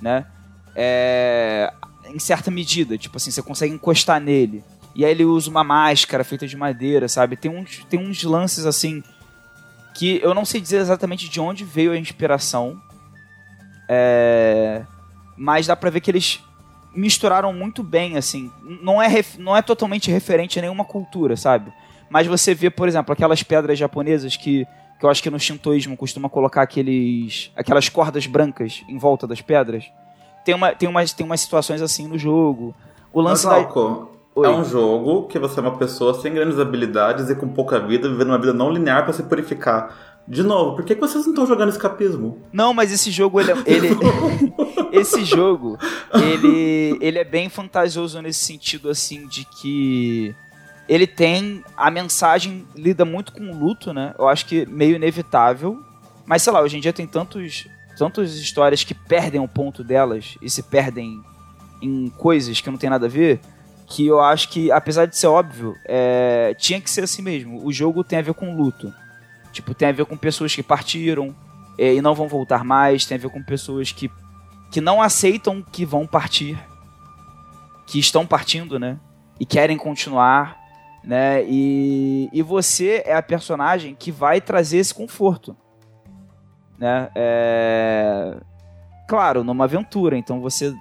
né? É, em certa medida, tipo assim, você consegue encostar nele. E aí ele usa uma máscara feita de madeira, sabe? Tem uns, tem uns lances assim que eu não sei dizer exatamente de onde veio a inspiração, é... mas dá pra ver que eles misturaram muito bem, assim. Não é, ref... não é totalmente referente a nenhuma cultura, sabe? Mas você vê, por exemplo, aquelas pedras japonesas que, que eu acho que no shintoísmo costuma colocar aqueles, aquelas cordas brancas em volta das pedras. Tem, uma, tem, umas, tem umas situações assim no jogo. O lance Mas, Alco, da... É um jogo que você é uma pessoa sem grandes habilidades e com pouca vida, vivendo uma vida não linear para se purificar. De novo, por que, que vocês não estão jogando escapismo? Não, mas esse jogo, ele, é, ele esse jogo, ele, ele é bem fantasioso nesse sentido, assim, de que ele tem a mensagem lida muito com o luto, né? Eu acho que meio inevitável. Mas sei lá, hoje em dia tem tantos, tantas histórias que perdem o ponto delas e se perdem em coisas que não tem nada a ver que eu acho que, apesar de ser óbvio, é, tinha que ser assim mesmo. O jogo tem a ver com luto. Tipo, tem a ver com pessoas que partiram é, e não vão voltar mais, tem a ver com pessoas que, que não aceitam que vão partir, que estão partindo, né? E querem continuar, né? E, e você é a personagem que vai trazer esse conforto, né? É... Claro, numa aventura, então você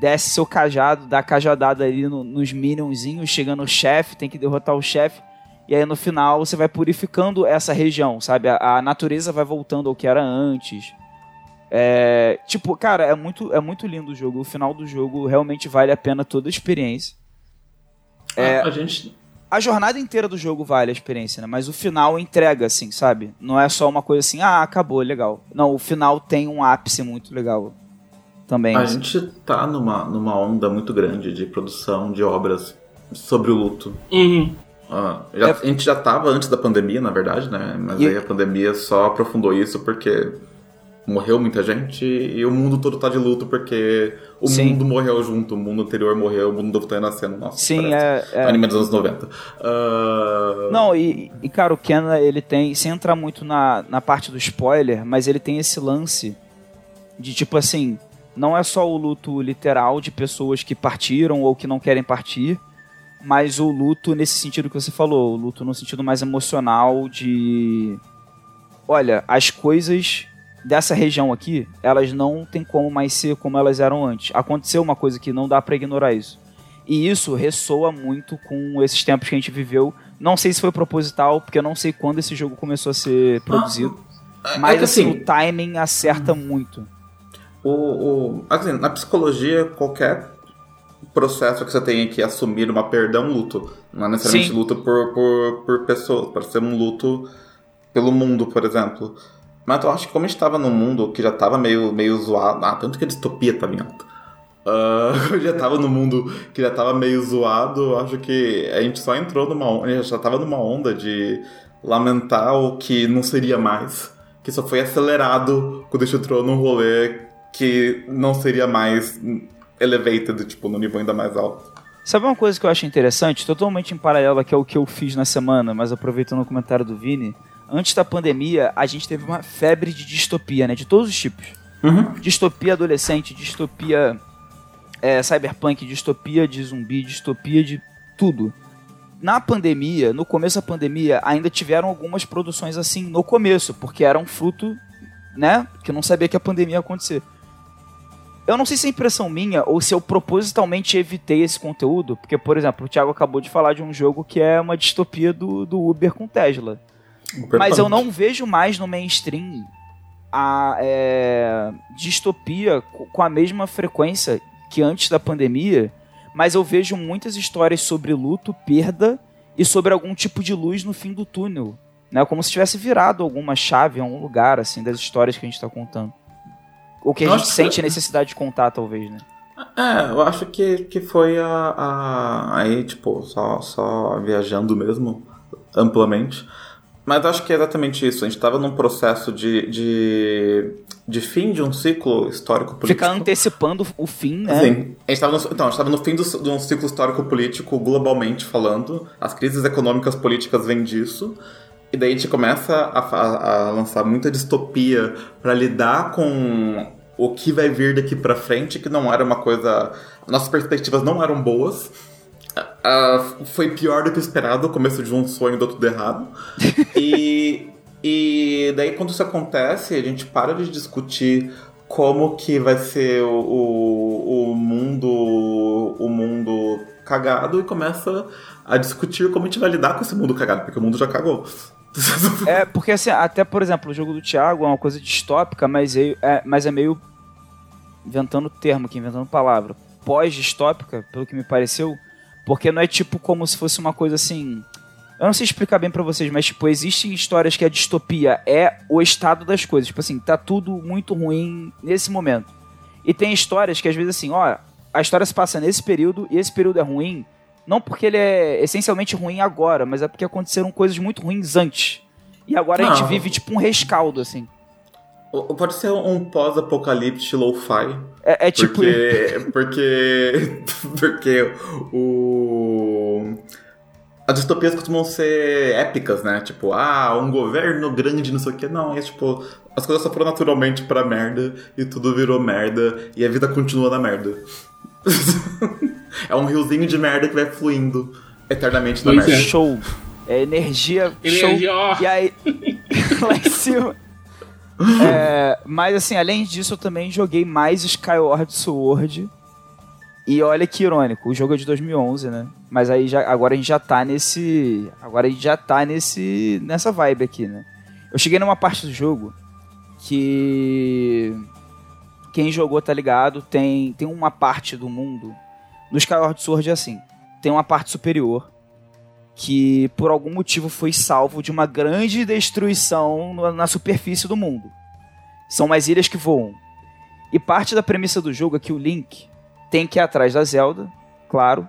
desce seu cajado, dá cajadada ali no, nos minionzinhos, chega no chefe, tem que derrotar o chefe. E aí no final você vai purificando essa região, sabe? A, a natureza vai voltando ao que era antes. É, tipo, cara, é muito, é muito lindo o jogo. O final do jogo realmente vale a pena toda a experiência. É, a gente. A jornada inteira do jogo vale a experiência, né? Mas o final entrega, assim, sabe? Não é só uma coisa assim, ah, acabou, legal. Não, o final tem um ápice muito legal também. A assim. gente tá numa, numa onda muito grande de produção de obras sobre o luto. Uhum. Ah, já, é... A gente já tava antes da pandemia, na verdade, né? Mas e... aí a pandemia só aprofundou isso porque morreu muita gente e o mundo todo tá de luto porque o Sim. mundo morreu junto, o mundo anterior morreu, o mundo novo tá nascendo. Nossa, Sim, é, é. Anime dos anos 90. Uh... Ah, Não, e, e cara, o Ken, ele tem. Sem entrar muito na, na parte do spoiler, mas ele tem esse lance de tipo assim não é só o luto literal de pessoas que partiram ou que não querem partir, mas o luto nesse sentido que você falou, o luto no sentido mais emocional de olha, as coisas dessa região aqui, elas não tem como mais ser como elas eram antes. Aconteceu uma coisa que não dá para ignorar isso. E isso ressoa muito com esses tempos que a gente viveu. Não sei se foi proposital, porque eu não sei quando esse jogo começou a ser produzido. Ah, mas é assim, assim, o timing acerta hum. muito. O, o, assim, na psicologia, qualquer processo que você tenha que assumir uma perda é um luto. Não é necessariamente Sim. luto por, por, por pessoas, pode ser um luto pelo mundo, por exemplo. Mas eu acho que como a gente estava num mundo que já estava meio, meio zoado, ah, tanto que a distopia estava em alta. Uh, já estava no mundo que já estava meio zoado, acho que a gente só entrou numa onda, já estava numa onda de lamentar o que não seria mais, que só foi acelerado quando a gente entrou num rolê que não seria mais elevated, tipo, no nível ainda mais alto. Sabe uma coisa que eu acho interessante, totalmente em paralelo que é o que eu fiz na semana, mas aproveitando o comentário do Vini, antes da pandemia, a gente teve uma febre de distopia, né? De todos os tipos. Uhum. Distopia adolescente, distopia é, cyberpunk, distopia de zumbi, distopia de tudo. Na pandemia, no começo da pandemia, ainda tiveram algumas produções assim no começo, porque era um fruto, né? Que não sabia que a pandemia ia acontecer. Eu não sei se é impressão minha ou se eu propositalmente evitei esse conteúdo, porque, por exemplo, o Thiago acabou de falar de um jogo que é uma distopia do, do Uber com Tesla. Mas eu não vejo mais no mainstream a é, distopia co- com a mesma frequência que antes da pandemia, mas eu vejo muitas histórias sobre luto, perda e sobre algum tipo de luz no fim do túnel. Né? Como se tivesse virado alguma chave em algum lugar, assim, das histórias que a gente está contando. Ou que a Eu gente sente a necessidade de contar, talvez, né? É, eu acho que, que foi a, a- Aí, tipo, só, só viajando mesmo, amplamente. Mas acho que é exatamente isso. A gente tava num processo de, de, de fim de um ciclo histórico político. Ficar antecipando o fim, né? Sim. A gente tava no, então, a gente tava no fim do, de um ciclo histórico-político, globalmente falando. As crises econômicas políticas vêm disso. E daí a gente começa a, a- a lançar muita distopia pra lidar com o que vai vir daqui pra frente, que não era uma coisa. Nossas perspectivas não eram boas. Ah, foi pior do que esperado, o começo de um sonho deu tudo errado. e, e daí quando isso acontece, a gente para de discutir como que vai ser o, o, o mundo o mundo cagado e começa a discutir como a gente vai lidar com esse mundo cagado, porque o mundo já cagou. É, porque assim, até por exemplo, o jogo do Thiago é uma coisa distópica, mas é, é- mas é meio. Inventando termo aqui, inventando palavra. Pós-distópica, pelo que me pareceu, porque não é tipo como se fosse uma coisa assim. Eu não sei explicar bem pra vocês, mas tipo, existem histórias que a distopia é o estado das coisas. Tipo assim, tá tudo muito ruim nesse momento. E tem histórias que às vezes assim, ó, a história se passa nesse período e esse período é ruim, não porque ele é essencialmente ruim agora, mas é porque aconteceram coisas muito ruins antes. E agora a gente Não. vive tipo um rescaldo, assim. Pode ser um pós-apocalipse lo-fi. É, é tipo. Porque. Porque. Porque o. As distopias costumam ser épicas, né? Tipo, ah, um governo grande, não sei o que. Não, é tipo, as coisas só foram naturalmente pra merda e tudo virou merda e a vida continua na merda. é um riozinho de merda que vai fluindo eternamente na Pois merda. é. Show. É energia, Energia, show. ó. E aí, lá em cima. É, mas assim, além disso, eu também joguei mais Skyward Sword. E olha que irônico, o jogo é de 2011, né? Mas aí já, agora a gente já tá nesse, agora a gente já tá nesse nessa vibe aqui, né? Eu cheguei numa parte do jogo que quem jogou tá ligado, tem tem uma parte do mundo no Skyward Sword é assim, tem uma parte superior que por algum motivo foi salvo de uma grande destruição na superfície do mundo. São mais ilhas que voam. E parte da premissa do jogo é que o Link tem que ir atrás da Zelda, claro,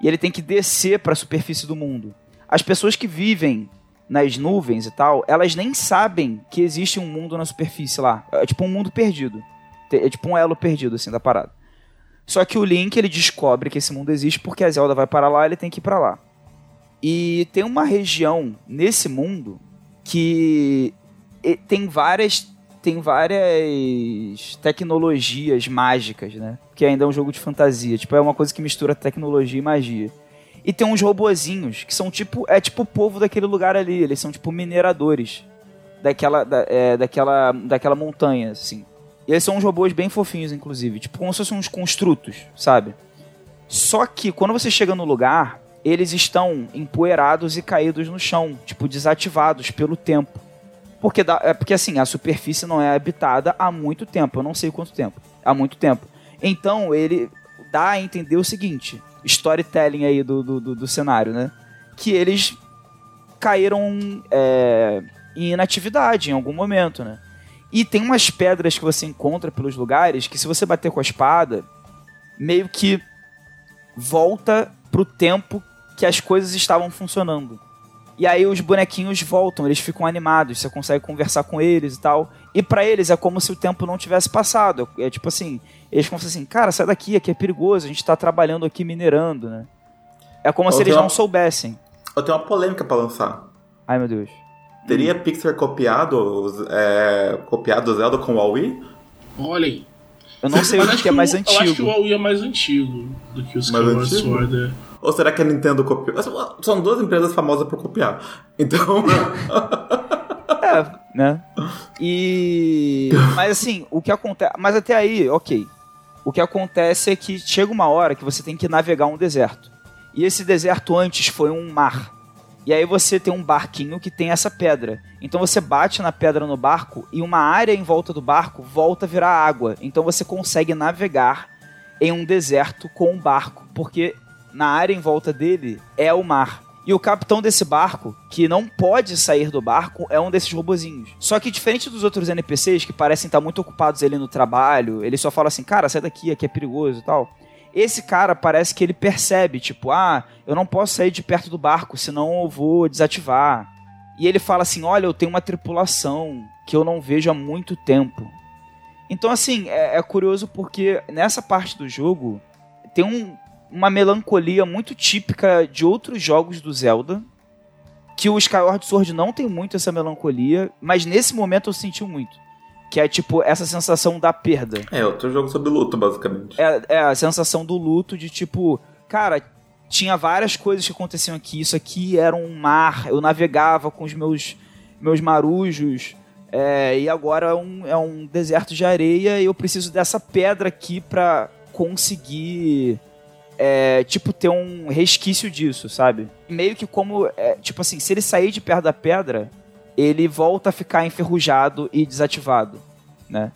e ele tem que descer para a superfície do mundo. As pessoas que vivem nas nuvens e tal, elas nem sabem que existe um mundo na superfície lá. É tipo um mundo perdido. É tipo um elo perdido, assim, da parada. Só que o Link, ele descobre que esse mundo existe porque a Zelda vai para lá e ele tem que ir para lá. E tem uma região nesse mundo que tem várias tem várias tecnologias mágicas, né? Que ainda é um jogo de fantasia, tipo é uma coisa que mistura tecnologia e magia. E tem uns robozinhos que são tipo é tipo o povo daquele lugar ali, eles são tipo mineradores daquela da, é, daquela daquela montanha, assim. E eles são uns robôs bem fofinhos, inclusive, tipo como se fossem uns construtos, sabe? Só que quando você chega no lugar, eles estão empoeirados e caídos no chão, tipo desativados pelo tempo. Porque, é porque assim, a superfície não é habitada há muito tempo, eu não sei quanto tempo, há muito tempo. Então ele dá a entender o seguinte, storytelling aí do, do, do- do cenário, né? Que eles caíram é, em inatividade em algum momento, né? E tem umas pedras que você encontra pelos lugares que se você bater com a espada, meio que volta pro tempo que as coisas estavam funcionando. E aí os bonequinhos voltam, eles ficam animados, você consegue conversar com eles e tal. E para eles é como se o tempo não tivesse passado. É tipo assim, eles ficam assim, cara, sai daqui, aqui é perigoso, a gente tá trabalhando aqui minerando, né? É como Ou se eles uma- não soubessem. Eu tenho uma polêmica pra lançar. Ai meu Deus. Teria Pixar copiado, é, copiado Zelda com o Huawei? Olha aí. Eu não sei o acho que é mais Eu acho que o antigo. Huawei é mais antigo do que o Mais Skyward antigo? Sword. é. Ou será que a Nintendo copiou? São duas empresas famosas por copiar. Então. É, né? E. Mas assim, o que acontece. Mas até aí, ok. O que acontece é que chega uma hora que você tem que navegar um deserto. E esse deserto antes foi um mar. E aí você tem um barquinho que tem essa pedra. Então você bate na pedra no barco e uma área em volta do barco volta a virar água. Então você consegue navegar em um deserto com um barco, porque na área em volta dele é o mar. E o capitão desse barco, que não pode sair do barco, é um desses robozinhos. Só que diferente dos outros NPCs que parecem estar muito ocupados ali no trabalho, ele só fala assim: "Cara, sai daqui, aqui é perigoso" e tal. Esse cara parece que ele percebe, tipo, ah, eu não posso sair de perto do barco, senão eu vou desativar. E ele fala assim: olha, eu tenho uma tripulação que eu não vejo há muito tempo. Então, assim, é, é curioso porque nessa parte do jogo tem um- uma melancolia muito típica de outros jogos do Zelda. Que o Skyward Sword não tem muito essa melancolia, mas nesse momento eu senti muito. Que é tipo essa sensação da perda. é outro jogo sobre luto, basicamente. É, é a sensação do luto de tipo, cara, tinha várias coisas que aconteciam aqui. Isso aqui era um mar, eu navegava com os meus, meus marujos. é, e agora é um, é um deserto de areia e eu preciso dessa pedra aqui pra conseguir. É, tipo, ter um resquício disso, sabe? Meio que como. é, tipo assim, se ele sair de perto da pedra, ele volta a ficar enferrujado e desativado, né?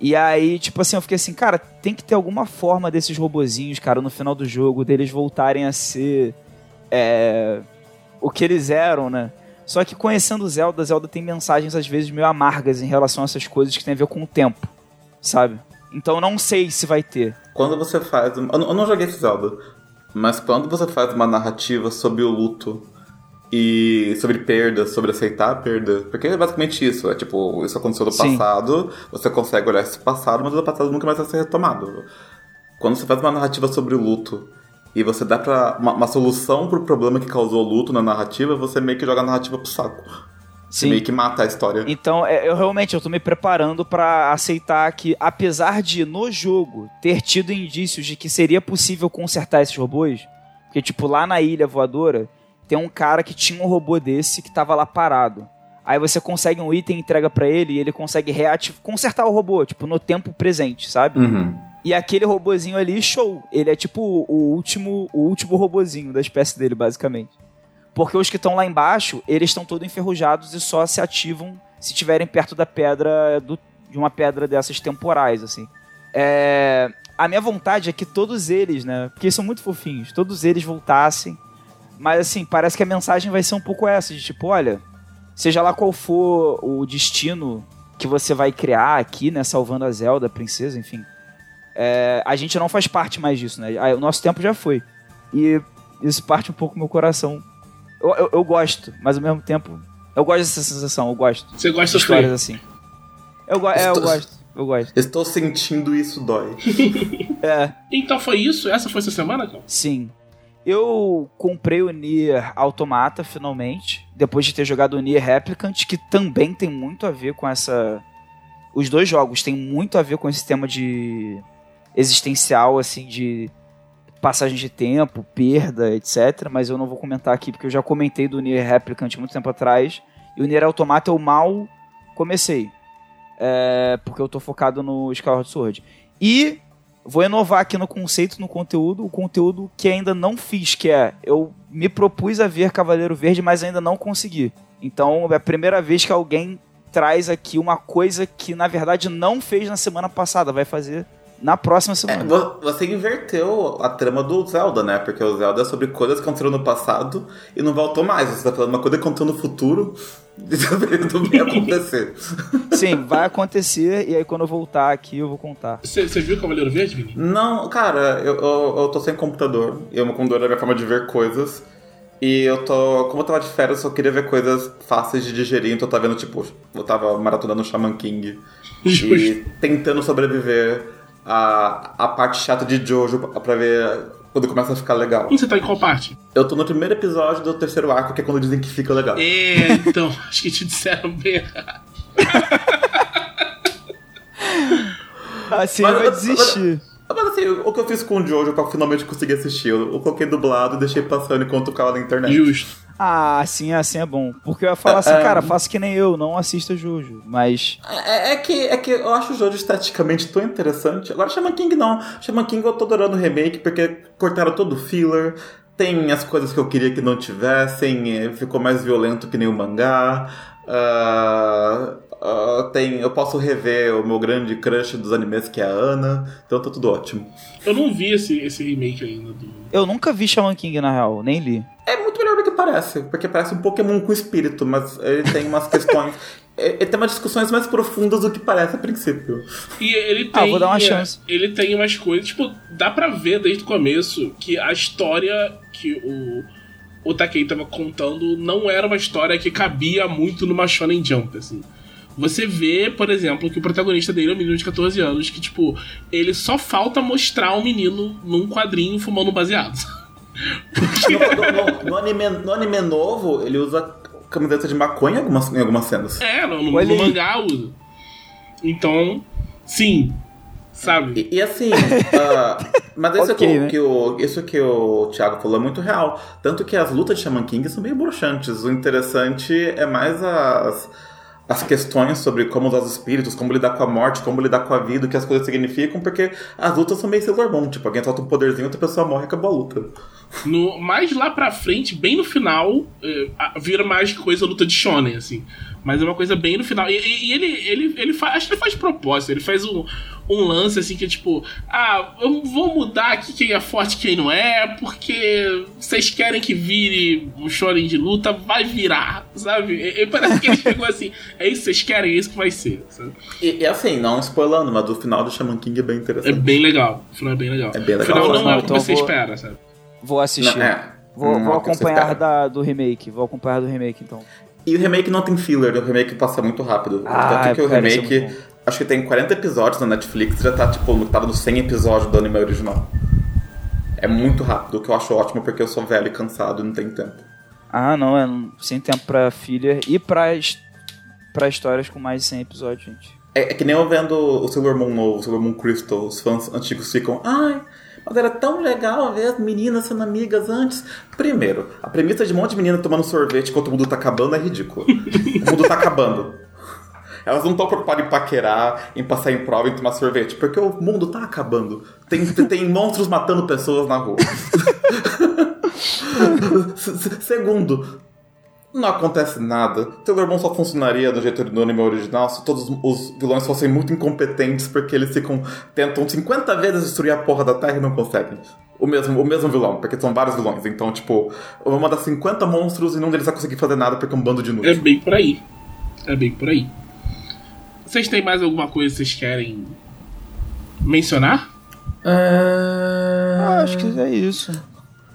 E aí, tipo assim, eu fiquei assim, cara, tem que ter alguma forma desses robozinhos, cara, no final do jogo, deles voltarem a ser é, o que eles eram, né? Só que conhecendo Zelda, Zelda tem mensagens às vezes meio amargas em relação a essas coisas que tem a ver com o tempo, sabe? Então não sei se vai ter. Quando você faz. Eu não eu não joguei esse Zelda, mas quando você faz uma narrativa sobre o luto e sobre perda, sobre aceitar a perda, porque é basicamente isso, é tipo, isso aconteceu no passado, você consegue olhar esse passado, mas o passado nunca mais vai ser retomado. Quando você faz uma narrativa sobre o luto e você dá pra uma, uma solução pro problema que causou o luto na narrativa, você meio que joga a narrativa pro saco. Sim. meio que mata a história. Então, é, eu realmente eu tô me preparando pra aceitar que, apesar de no jogo ter tido indícios de que seria possível consertar esses robôs, porque, tipo, lá na ilha voadora, tem um cara que tinha um robô desse que tava lá parado. Aí você consegue um item, entrega pra ele e ele consegue reativar, consertar o robô, tipo, no tempo presente, sabe? Uhum. E aquele robozinho ali, show. Ele é tipo o último, o último robozinho da espécie dele, basicamente. Porque os que estão lá embaixo, eles estão todos enferrujados e só se ativam se estiverem perto da pedra, do- de uma pedra dessas temporais, assim. É, a minha vontade é que todos eles, né? Porque eles são muito fofinhos, todos eles voltassem. Mas assim, parece que a mensagem vai ser um pouco essa, de tipo, olha, seja lá qual for o destino que você vai criar aqui, né? Salvando a Zelda, a princesa, enfim. É, a gente não faz parte mais disso, né? O nosso tempo já foi. E isso parte um pouco do meu coração. Eu, eu, eu gosto, mas ao mesmo tempo. Eu gosto dessa sensação, eu gosto. Você gosta de histórias assim. Eu, go é, eu Estou- gosto, eu gosto. Estou sentindo isso dói. É, Então foi isso? Essa foi essa semana, cara? sim. Eu comprei o Nier Automata finalmente, depois de ter jogado o Nier Replicant, que também tem muito a ver com essa. Os dois jogos têm muito a ver com esse tema de existencial, assim, de passagem de tempo, perda, etc. Mas eu não vou comentar aqui porque eu já comentei do Nier Replicant muito tempo atrás. E o Nier Automata eu mal comecei. É, porque eu tô focado no Skyward Sword. E vou inovar aqui no conceito, no conteúdo, o conteúdo que ainda não fiz, que é eu me propus a ver Cavaleiro Verde, mas ainda não consegui. Então é a primeira vez que alguém traz aqui uma coisa que na verdade não fez na semana passada, vai fazer na próxima É, semana. vo- você inverteu a trama do Zelda, né? Porque o Zelda é sobre coisas que aconteceram no passado e não voltou mais. Você tá falando uma coisa que aconteceu no futuro e não vai acontecer. Sim, vai acontecer e aí quando eu voltar aqui eu vou contar. Você viu o Cavaleiro Verde, Vini? Não, cara, eu, eu, eu tô sem computador. E o meu computador é a minha forma de ver coisas. E eu tô. Como eu tava de férias, eu só queria ver coisas fáceis de digerir, então eu tava vendo, tipo, eu tava maratonando Shaman King. E tentando sobreviver a, a parte chata de Jojo pra ver quando começa a ficar legal. E você tá em qual parte? Eu tô no primeiro episódio do terceiro arco, que é quando dizem que fica legal. É, então, acho que te disseram bem errado. Assim Mas- vai desistir. Mas assim, o que eu fiz com o Jojo pra finalmente conseguir assistir? Eu, eu coloquei dublado e deixei passando enquanto ficava na internet. Justo. Ah, assim, assim é bom. Porque eu ia falar assim, É, é. cara, faça que nem eu, não assista Jojo. Mas. É, é que, é que eu acho o Jojo esteticamente tão interessante. Agora, Shaman King não. Shaman King eu tô adorando o remake porque cortaram todo o filler. Tem as coisas que eu queria que não tivessem. Ficou mais violento que nem o mangá. Ah, ah, tem, eu posso rever o meu grande crush dos animes que é a Ana. Então tá tudo ótimo. Eu não vi esse, esse remake ainda do. Eu nunca vi Shaman King, na real, nem li. É muito melhor parece, porque parece um Pokémon com espírito, mas ele tem umas questões. Ele tem umas discussões mais profundas do que parece a princípio. E ele Ah, tem. vou dar uma chance. Ele tem umas coisas. Tipo, dá pra ver desde o começo que a história que o. O Takei tava contando não era uma história que cabia muito numa Shonen Jump, assim. Você vê, por exemplo, que o protagonista dele é um menino de 14 anos, que, tipo, ele só falta mostrar o menino num quadrinho fumando baseado. No, no- no- no anime, no anime novo, ele usa camiseta de maconha em algumas, em algumas cenas. É, no, no, no mangá usa. Então, sim. Sabe? E, e assim, ah, mas isso, Ok, que, o- né? que o, isso que o Thiago falou é muito real. Tanto que as lutas de Shaman King são meio broxantes. O interessante é mais as, as questões sobre como usar os espíritos, como lidar com a morte, como lidar com a vida, o que as coisas significam, porque as lutas são meio Sailor Moon. Tipo, alguém solta um poderzinho, outra pessoa morre e acabou a luta. No, mais lá pra frente, bem no final, eh, vira mais coisa luta de shonen, assim. Mas é uma coisa bem no final. E, e- e ele, ele, ele faz, acho que ele faz de propósito. Ele faz um, um lance assim que é tipo, ah, eu vou mudar aqui quem é forte e quem não é, porque vocês querem que vire um shonen de luta, vai virar, sabe? E, e parece que ele chegou assim, é isso que vocês querem, é isso que vai ser. sabe? E, e assim, não spoilando, mas o final do Shaman King é bem É interessante. bem legal. O final é bem legal. É bem O legal. final não é o que Então você vou- espera, sabe? Vou assistir. Não, é. Vou, Não vou o acompanhar da, do remake. Vou acompanhar do remake, então. E o remake não tem filler, o remake passa muito rápido. Ah, Tanto que o é remake, muito bom. acho que tem 40 episódios na Netflix, já tá tipo, tava nos 100 episódios do anime original. É muito rápido, o que eu acho ótimo porque eu sou velho e cansado e não tenho tempo. Ah, não, é sem tempo pra filler e pra, pra histórias com mais de 100 episódios, gente. É, é que nem eu vendo o Sailor Moon novo, o Sailor Moon Crystal, os fãs antigos ficam, ai, mas era tão legal ver as meninas sendo amigas antes. Primeiro, a premissa de um monte de menina tomando sorvete enquanto o mundo tá acabando é ridícula. o mundo tá acabando. Elas não estão preocupadas em paquerar, em passar em prova, em tomar sorvete, porque o mundo tá acabando. Tem, tem monstros matando pessoas na rua. Se- se- Segundo, não acontece nada. Sailor Moon só funcionaria do jeito do anime original se todos os vilões fossem muito incompetentes porque eles ficam tentam 50 vezes destruir a porra da Terra e não conseguem. O mesmo, o mesmo vilão, porque são vários vilões. Então, tipo, eu vou mandar 50 monstros e nenhum deles vai conseguir fazer nada porque é um bando de É inúteis. bem por aí. É bem por aí. Vocês têm mais alguma coisa que vocês querem mencionar? Ah, acho que é isso.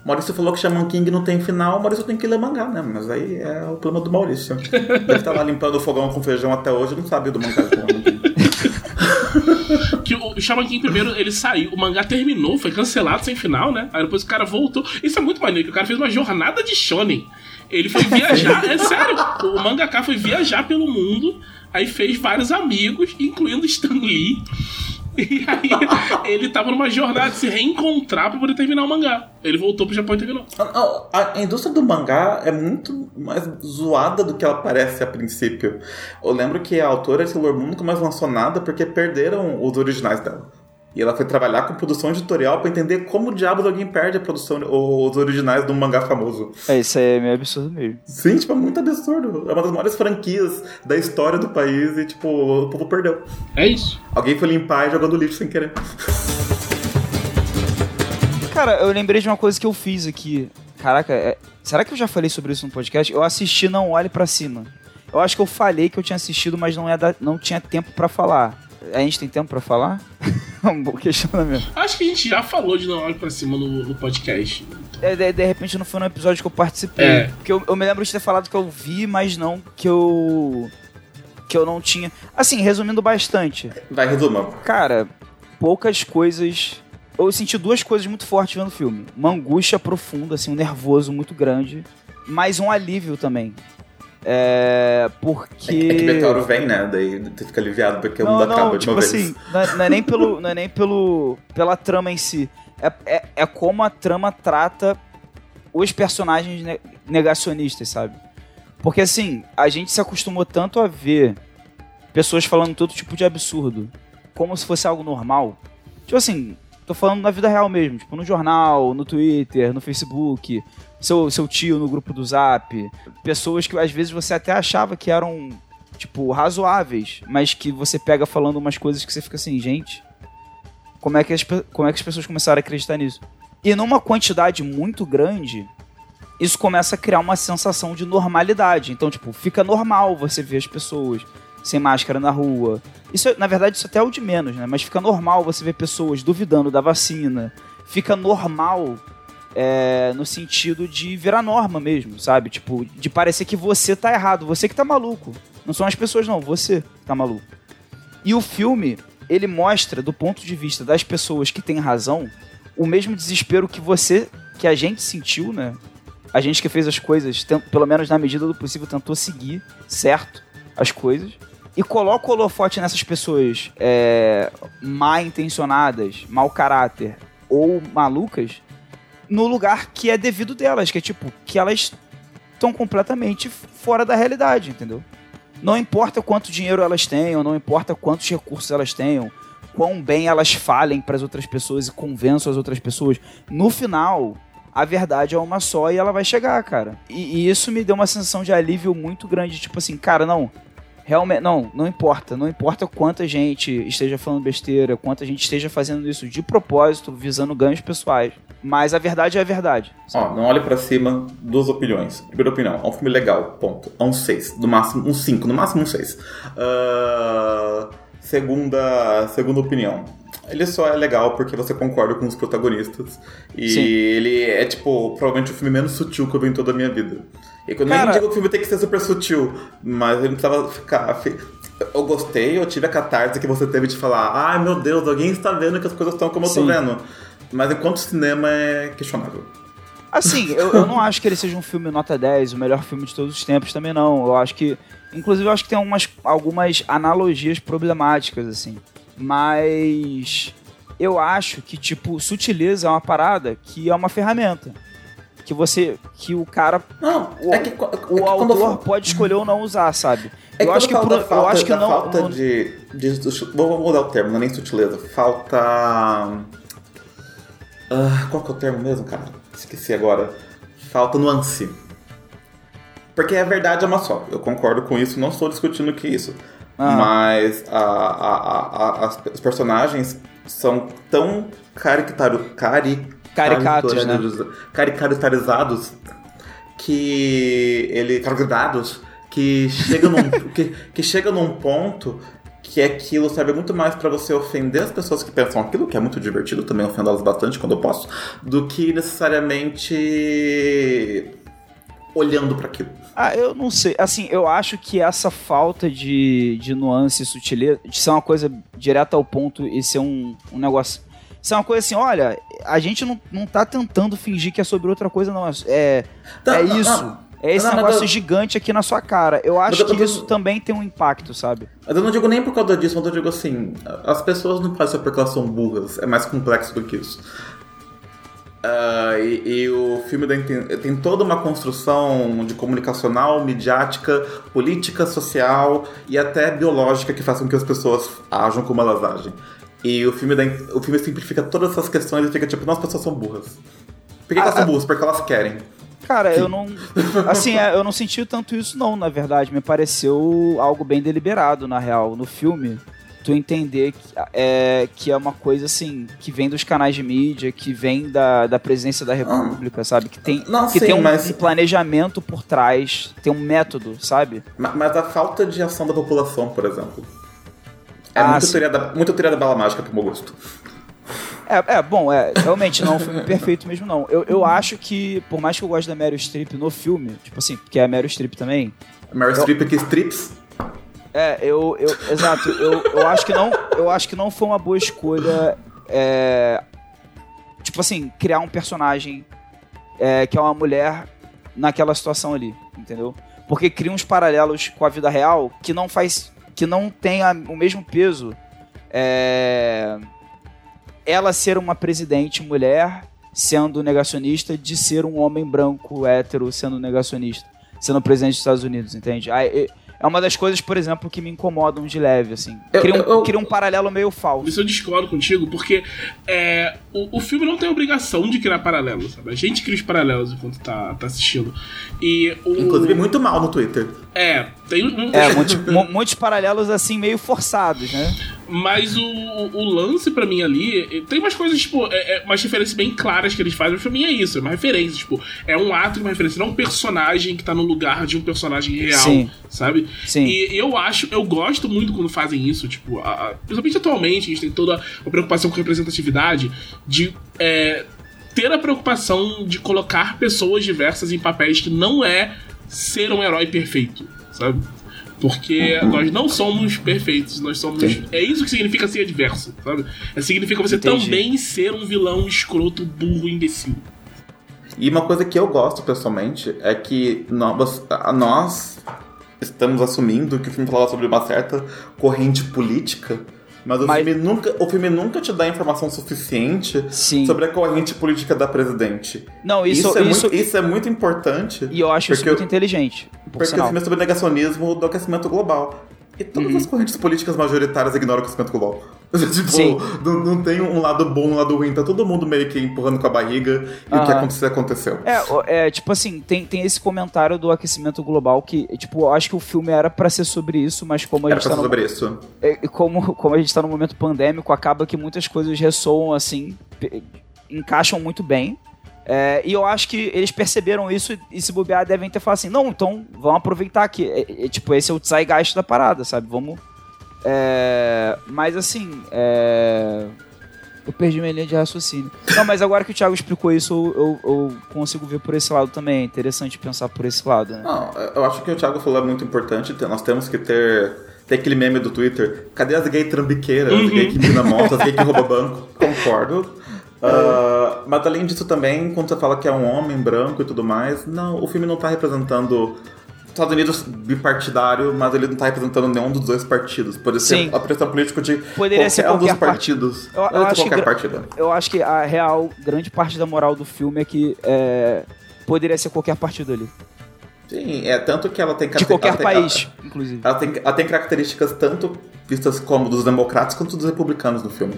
Maurício falou que Shaman King não tem final, Maurício tem que ler mangá, né? Mas aí é o plano do Maurício. Deve estar lá limpando o fogão com feijão até hoje não sabe do mangá Shaman King. Que o Shaman King primeiro ele saiu, o mangá terminou, foi cancelado sem final, né? Aí depois o cara voltou. Isso é muito maneiro, que o cara fez uma jornada de shonen. Ele foi viajar, é sério. O mangaka foi viajar pelo mundo, aí fez vários amigos, incluindo Stan Lee. E aí ele tava numa jornada de se reencontrar pra poder terminar o mangá. Ele voltou pro Japão e terminou. A, a- a indústria do mangá é muito mais zoada do que ela parece a princípio. Eu lembro que a autora de Sailor Moon nunca mais lançou nada porque perderam os originais dela. E ela foi trabalhar com produção editorial pra entender como diabos alguém perde a produção, os originais de um mangá famoso. É, isso aí é meio absurdo mesmo. Sim, tipo, é muito absurdo. É uma das maiores franquias da história do país e, tipo, o povo perdeu. É isso. Alguém foi limpar e jogou no lixo sem querer. Cara, eu lembrei de uma coisa que eu fiz aqui. Caraca, é- será que eu já falei sobre isso no podcast? Eu assisti Não Olhe Pra Cima. Eu acho que eu falei que eu tinha assistido, mas não, ia dar- não tinha tempo pra falar. A gente tem tempo pra falar? um bom questionamento. Acho que a gente já falou de Não Olhe Pra Cima no, no podcast. É, de, de repente não foi no episódio que eu participei. É. Porque eu, eu me lembro de ter falado que eu vi, mas não que eu. que eu não tinha. Assim, resumindo bastante. Vai, resuma. Cara, poucas coisas. Eu senti duas coisas muito fortes vendo o filme. Uma angústia profunda, assim, um nervoso muito grande. Mas um alívio também. É. Porque. É, que- é Meteoro vem, né? Daí você fica aliviado porque o Não, mundo acaba não, de tipo uma vez. assim, não é, não é nem pelo. Não é nem pelo. pela trama em si. É, é, é como a trama trata os personagens ne- negacionistas, sabe? Porque assim, a gente se acostumou tanto a ver pessoas falando todo tipo de absurdo, como se fosse algo normal. Tipo assim, tô falando na vida real mesmo, tipo no jornal, no Twitter, no Facebook, seu, seu tio no grupo do Zap, pessoas que às vezes você até achava que eram, tipo, razoáveis, mas que você pega falando umas coisas que você fica assim, gente, como é que as, como é que as pessoas começaram a acreditar nisso? E numa quantidade muito grande, isso começa a criar uma sensação de normalidade. Então, tipo, fica normal você ver as pessoas sem máscara na rua. Isso, na verdade, isso até é o de menos, né? Mas fica normal você ver pessoas duvidando da vacina. Fica normal é, no sentido de virar norma mesmo, sabe? Tipo, de parecer que você tá errado, você que tá maluco. Não são as pessoas, não, você que tá maluco. E o filme, ele mostra, do ponto de vista das pessoas que têm razão, o mesmo desespero que você, que a gente sentiu, né? A gente que fez as coisas, pelo menos na medida do possível, tentou seguir certo as coisas. E coloca o holofote nessas pessoas é, mal intencionadas, mau caráter ou malucas no lugar que é devido delas, que é tipo, que elas estão completamente fora da realidade, entendeu? Não importa quanto dinheiro elas tenham, não importa quantos recursos elas tenham, quão bem elas falem para as outras pessoas e convençam as outras pessoas, no final a verdade é uma só e ela vai chegar, cara. E, e isso me deu uma sensação de alívio muito grande, tipo assim, cara, não, realmente, não, não importa, não importa quanta gente esteja falando besteira, quanta gente esteja fazendo isso de propósito, visando ganhos pessoais, mas a verdade é a verdade. Ó, não olhe pra cima, duas opiniões. Primeira opinião, é um filme legal, ponto. É um 6, no máximo um 5, no máximo um 6. segunda, segunda opinião. Ele só é legal porque você concorda com os protagonistas. E Sim. ele é, tipo, provavelmente o filme menos sutil que eu vi em toda a minha vida. Eu Cara- nem digo que o filme tem que ser super sutil, mas ele não precisava ficar. fi- Eu gostei, eu tive a catarse que você teve de falar: ai meu Deus, alguém está vendo que as coisas estão como eu Sim. tô vendo. Mas enquanto cinema é questionável. Assim, eu, eu não acho que ele seja um filme nota 10, o melhor filme de todos os tempos também não. Eu acho que. Inclusive, eu acho que tem algumas, algumas analogias problemáticas, assim. Mas. Eu acho que, tipo, sutileza é uma parada que é uma ferramenta. Que você. Que o cara. Não, O, é que, qu- é o eu autor falo- pode escolher ou não usar, sabe? É eu acho que, por- falta, eu acho que não. falta não- de, de, Vou mudar o termo, não é nem sutileza. Falta. Ah, qual que é o termo mesmo, cara? Esqueci agora. Falta nuance. Porque a verdade é uma só. Eu concordo com isso, não estou discutindo que isso. Ah. Mas a, a, a, as- os personagens são tão caricataro, cari, Caricatos, né? caricaturizados que ele caricaturizados que chega num que, que chega num ponto que aquilo serve muito mais pra você ofender as pessoas que pensam aquilo, que é muito divertido, também ofendo elas bastante quando eu posso, do que necessariamente olhando pra aquilo. Ah, eu não sei. Assim, eu acho que essa falta de, de nuance e sutileza, de ser uma coisa direta ao ponto e ser um, um negócio. Ser uma coisa assim, olha, a gente não, não tá tentando fingir que é sobre outra coisa, não. É, Não, é não, isso. não. É esse mas negócio eu- gigante aqui na sua cara. Eu acho eu que isso também tem um impacto, sabe? Mas eu não digo nem por causa disso, mas eu digo assim, as pessoas não fazem isso porque elas são burras, é mais complexo do que isso. Ah, e, e o filme tem, tem toda uma construção de comunicacional, midiática, política, social e até biológica que faz com que as pessoas ajam como elas agem. E o filme, da, o filme simplifica todas essas questões e fica tipo, não, as pessoas são burras. Por que, que elas Ah, são burras? Porque elas querem. Cara, eu não. Assim, é, eu não senti tanto isso, não, na verdade. Me pareceu algo bem deliberado, na real. No filme, tu entender que é, que é uma coisa assim, que vem dos canais de mídia, que vem da, da presidência da República, sabe? Que tem, Não, que sim, tem um, mas- planejamento por trás, tem um método, sabe? Ma- Mas a falta de ação da população, por exemplo. É Ah, muito, sim. teoria da, muito teoria da bala mágica pro meu gosto. É, é, bom, é, realmente não é um filme perfeito mesmo, não. Eu, eu acho que, por mais que eu goste da Meryl Streep no filme, tipo assim, porque é a Meryl Streep também, Meryl Streep que strips. É, eu, eu exato, eu, eu acho que não, eu acho que não foi uma boa escolha é, tipo assim, criar um personagem é, que é uma mulher naquela situação ali, entendeu? Porque cria uns paralelos com a vida real que não faz que não tem a- o mesmo peso é, ela ser uma presidente mulher sendo negacionista de ser um homem branco hétero sendo negacionista, sendo presidente dos Estados Unidos, entende? Aí, é uma das coisas, por exemplo, que me incomodam de leve, assim. Eu- Cria um, eu- cria um paralelo meio falso. Isso eu discordo contigo, porque é, o, o filme não tem obrigação de criar paralelos, sabe? A gente cria os paralelos enquanto tá, tá assistindo. E o. Inclusive, muito mal no Twitter. É, tem um. É, muitos, mu- muitos paralelos, assim, meio forçados, né? Mas o, o lance pra mim ali. Tem umas coisas, tipo, é, é umas referências bem claras que eles fazem, mas pra mim é isso, é uma referência. Tipo, é um ato, uma referência, não um personagem que tá no lugar de um personagem real, Sim. sabe? Sim. E eu acho, eu gosto muito quando fazem isso, tipo, a- a- principalmente atualmente, a gente tem toda a preocupação com representatividade, de é, ter a preocupação de colocar pessoas diversas em papéis que não é ser um herói perfeito, sabe? Porque nós não somos perfeitos, nós somos. É isso que significa ser diverso, sabe? É, significa você Entendi. também ser um vilão escroto, burro, imbecil. E uma coisa que eu gosto pessoalmente é que nós, nós estamos assumindo que o filme falava sobre uma certa corrente política, mas o, Mas- Filme, nunca, o filme nunca te dá informação suficiente Sim. sobre a corrente política da presidente. Não, isso, é, isso, muito, isso é muito importante. E eu acho isso muito eu- inteligente. Por Porque o sinal. filme é sobre negacionismo do aquecimento global. E todas Uhum. as correntes políticas majoritárias ignoram o aquecimento global. tipo, Sim. não, não tem um lado bom e um lado ruim. Tá todo mundo meio que empurrando com a barriga. E o que aconteceu, aconteceu. É, é, tipo assim, tem, tem esse comentário do aquecimento global que, tipo, eu acho que o filme era pra ser sobre isso, mas como a Era gente pra tá ser no, sobre isso. é, como, como a gente tá no momento pandêmico, acaba que muitas coisas ressoam assim, encaixam muito bem. É, e eu acho que eles perceberam isso e, e se bobear devem ter falado assim, não, então vamos aproveitar aqui. É, é, tipo, esse é o zeitgeist da parada, sabe? Vamos. É, mas assim, é, eu perdi minha linha de raciocínio. Não, mas agora que o Thiago explicou isso, eu, eu- eu consigo ver por esse lado também. É interessante pensar por esse lado, né? Não, eu acho que o Thiago falou é muito importante. Te- Nós temos que ter. Tem aquele meme do Twitter. Cadê as gay trambiqueiras? As gay que empina moto, as gay que rouba banco? Concordo. Ah, mas além disso também, quando você fala que é um homem branco e tudo mais, não, o filme não tá representando Estados Unidos bipartidário, mas ele não tá representando nenhum dos dois partidos. Pode ser a pressão política de Poderia ser qualquer um dos qualquer partidos. Eu- eu acho que qualquer gra- partido. Eu acho que a real, grande parte da moral do filme é que é, poderia ser qualquer partido ali. Sim, é tanto que ela tem De qualquer ela tem- país, inclusive. Ela tem, ela tem características tanto vistas como dos democratas quanto dos republicanos no filme.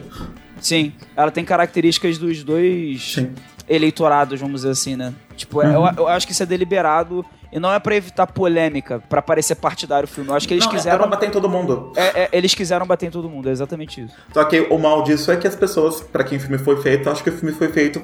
Sim, ela tem características dos dois Sim. eleitorados, vamos dizer assim, né? Tipo, eu, eu acho que isso é deliberado e não é pra evitar polêmica, pra parecer partidário o filme. Eu acho que eles Não, é quiseram. pra bater em todo mundo. é- é, eles quiseram bater em todo mundo, é exatamente isso. Só que o mal disso é que as pessoas, pra quem o filme foi feito, acham que o filme foi feito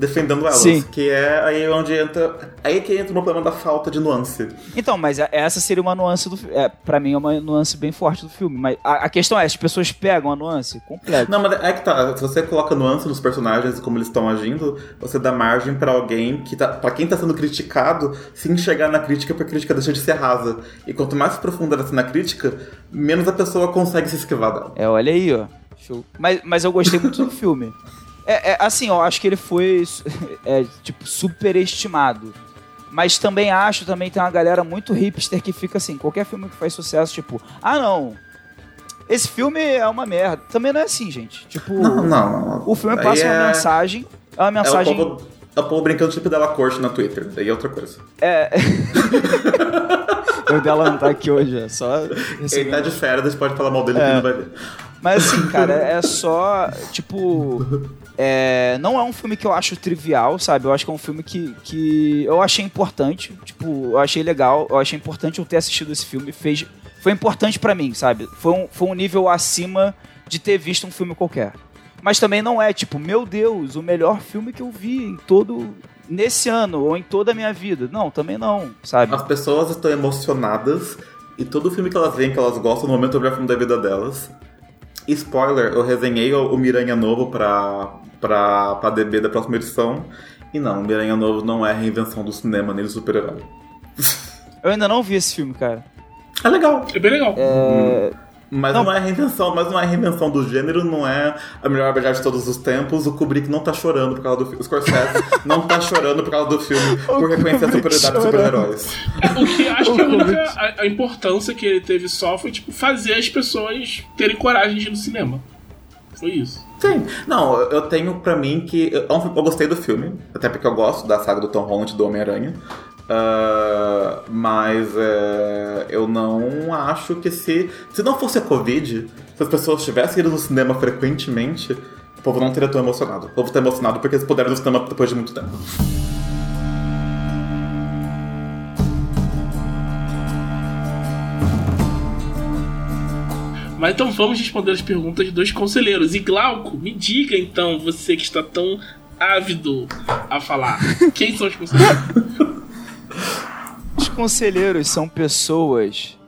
defendendo elas. Sim. Que é aí onde entra. Aí que entra no problema da falta de nuance. Então, mas a- essa seria uma nuance do. É, pra mim é uma nuance bem forte do filme. Mas a, a questão é, as pessoas pegam a nuance completa. Não, mas é que tá. Se você coloca nuance nos personagens e como eles estão agindo, você dá margem pra alguém que tá. Pra quem tá sendo criticado, se enxergar na crítica, porque a crítica deixa de ser rasa. E quanto mais profunda ela ser na crítica, menos a pessoa consegue se esquivar dela. É, olha aí, ó. Show. Mas, mas eu gostei muito do filme. É, é, assim, eu acho que ele foi, é, tipo, superestimado. Mas também acho, também tem uma galera muito hipster que fica assim, qualquer filme que faz sucesso, tipo, ah não, esse filme é uma merda. Também não é assim, gente. Tipo, Não, não. não. o filme Aí passa uma é- mensagem, é uma É o mensagem... povo, é o povo brincando tipo dela corte na Twitter. Daí é outra coisa. É... o dela não tá aqui hoje, é só... Ele tá de férias, pode falar mal dele É. que não vai ver. Mas assim, cara, é só, tipo. É, não é um filme que eu acho trivial, sabe? Eu acho que é um filme que, que eu achei importante. Tipo, eu achei legal, eu achei importante eu ter assistido esse filme. Fez, foi importante pra mim, sabe? Foi um, foi um nível acima de ter visto um filme qualquer. Mas também não é, tipo, meu Deus, o melhor filme que eu vi em todo. nesse ano, ou em toda a minha vida. Não, também não, sabe? As pessoas estão emocionadas e todo filme que elas veem, que elas gostam, no momento é o filme da vida delas. Spoiler, eu resenhei o Miranha Novo pra, pra, pra DB da próxima edição. E não, o Miranha Novo não é reinvenção do cinema nem do super-herói. Eu ainda não vi esse filme, cara. É legal. É bem legal. É... Mas Não. não. é reinvenção, mas não é reinvenção do gênero, não é a melhor verdade de todos os tempos. O Kubrick não tá chorando por causa do filme. O Scorsese não tá chorando por causa do filme por reconhecer a superioridade dos super-heróis. O que acho que a única a, a importância que ele teve só foi, tipo, fazer as pessoas terem coragem de ir no cinema. Foi isso. Sim, não, eu tenho pra mim que. Eu, eu gostei do filme, até porque eu gosto da saga do Tom Holland do Homem-Aranha. Ah, mas é, eu não acho que se. Se não fosse a Covid, se as pessoas tivessem ido no cinema frequentemente, o povo não teria tão emocionado. O povo tá emocionado porque eles puderam ir no cinema depois de muito tempo. Mas então vamos responder as perguntas dos conselheiros. E Glauco, me diga então, você que está tão ávido a falar, quem são os conselheiros? Os conselheiros são pessoas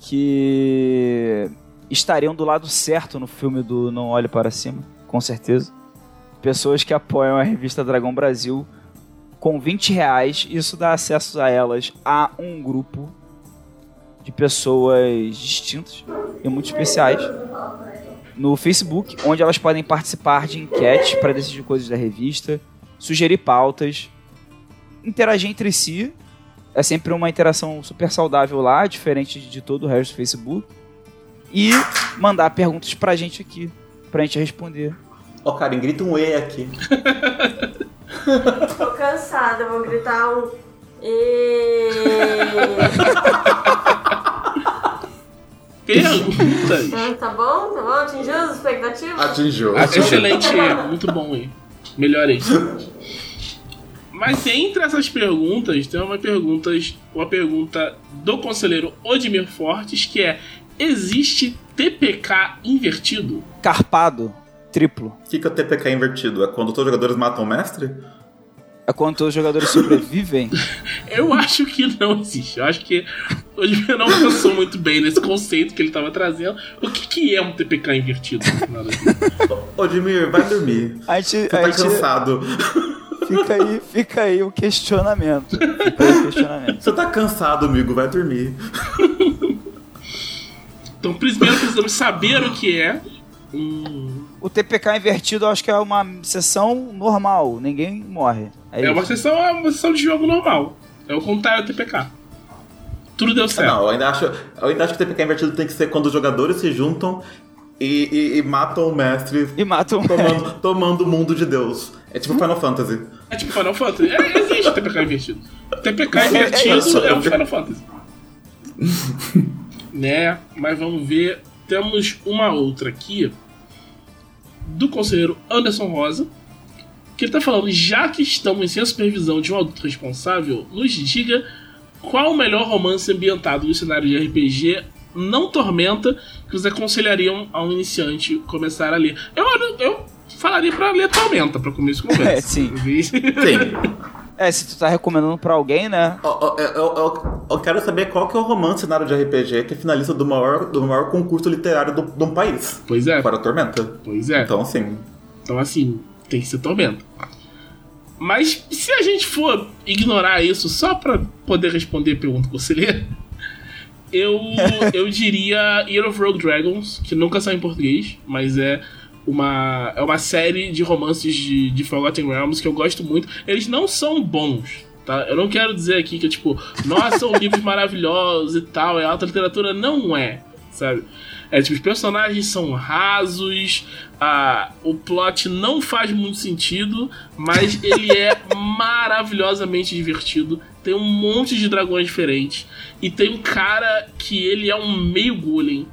que estariam do lado certo no filme do Não Olhe Para Cima, com certeza. Pessoas que apoiam a revista Dragão Brasil com 20 reais. Isso dá acesso a elas a um grupo de pessoas distintas e muito especiais no Facebook, onde elas podem participar de enquetes para decidir coisas da revista, sugerir pautas, interagir entre si. É sempre uma interação super saudável lá, diferente de todo o resto do Facebook. E mandar perguntas pra gente aqui, pra gente responder. Ó, Karen, grita um E aqui. Tô cansada, eu vou gritar um. E... Perguntas. Ah, tá bom? Tá bom? Atingiu as expectativas? Atingiu. Excelente, muito bom, hein? Melhor aí. Mas entre essas perguntas, tem uma pergunta, uma pergunta do conselheiro Odimir Fortes, que é: existe TPK invertido? Carpado, triplo. O que, que é o TPK invertido? É quando todos os jogadores matam o mestre? É quando todos os jogadores sobrevivem. Eu acho que não existe. Eu acho que o não pensou muito bem nesse conceito que ele estava trazendo. O que, que é um TPK invertido? Dimir, vai dormir. A gente, Você a tá gente- cansado. fica aí, fica aí o questionamento. Fica aí o questionamento. Você tá cansado, amigo, vai dormir. Então, primeiro precisamos saber o que é. Hum, O TPK invertido eu acho que é uma sessão normal, ninguém morre. É, é uma sessão, é uma sessão de jogo normal. É o contrário do TPK. Tudo deu certo. Não, eu ainda, acho, eu ainda acho que o TPK invertido tem que ser quando os jogadores se juntam e, e- e matam o mestre E matam tomando, tomando o mundo de Deus. É tipo Final Fantasy. É tipo Final Fantasy. É, existe TPK invertido. TPK é invertido isso. é, um Final Fantasy. né? Mas vamos ver. Temos uma outra aqui. Do conselheiro Anderson Rosa. Que ele tá falando, já que estamos sem a supervisão de um adulto responsável, nos diga qual o melhor romance ambientado no cenário de RPG não tormenta que vocês aconselhariam a um iniciante começar a ler. Eu, eu falaria pra ler Tormenta pra começo de conversa. É, sim. Sim. É, se tu tá recomendando pra alguém, né? Eu, eu- eu- eu quero saber qual que é o romance na área de RPG que é finalista do maior, do maior concurso literário do, de um país. Pois é. Para a Tormenta. Pois é. Então, assim, Então, assim, tem que ser tormenta. Mas se a gente for ignorar isso só pra poder responder a pergunta conselheiro, eu, eu diria Year of Rogue Dragons, que nunca saiu em português, mas é uma, é uma série de romances de, de Forgotten Realms que eu gosto muito. Eles não são bons, tá? Eu não quero dizer aqui que é tipo, nossa, são livros maravilhosos e tal, é alta literatura. Não é, sabe? É tipo, os personagens são rasos, a, o plot não faz muito sentido, mas ele é maravilhosamente divertido. Tem um monte de dragões diferentes. E tem um cara que ele é um meio golem.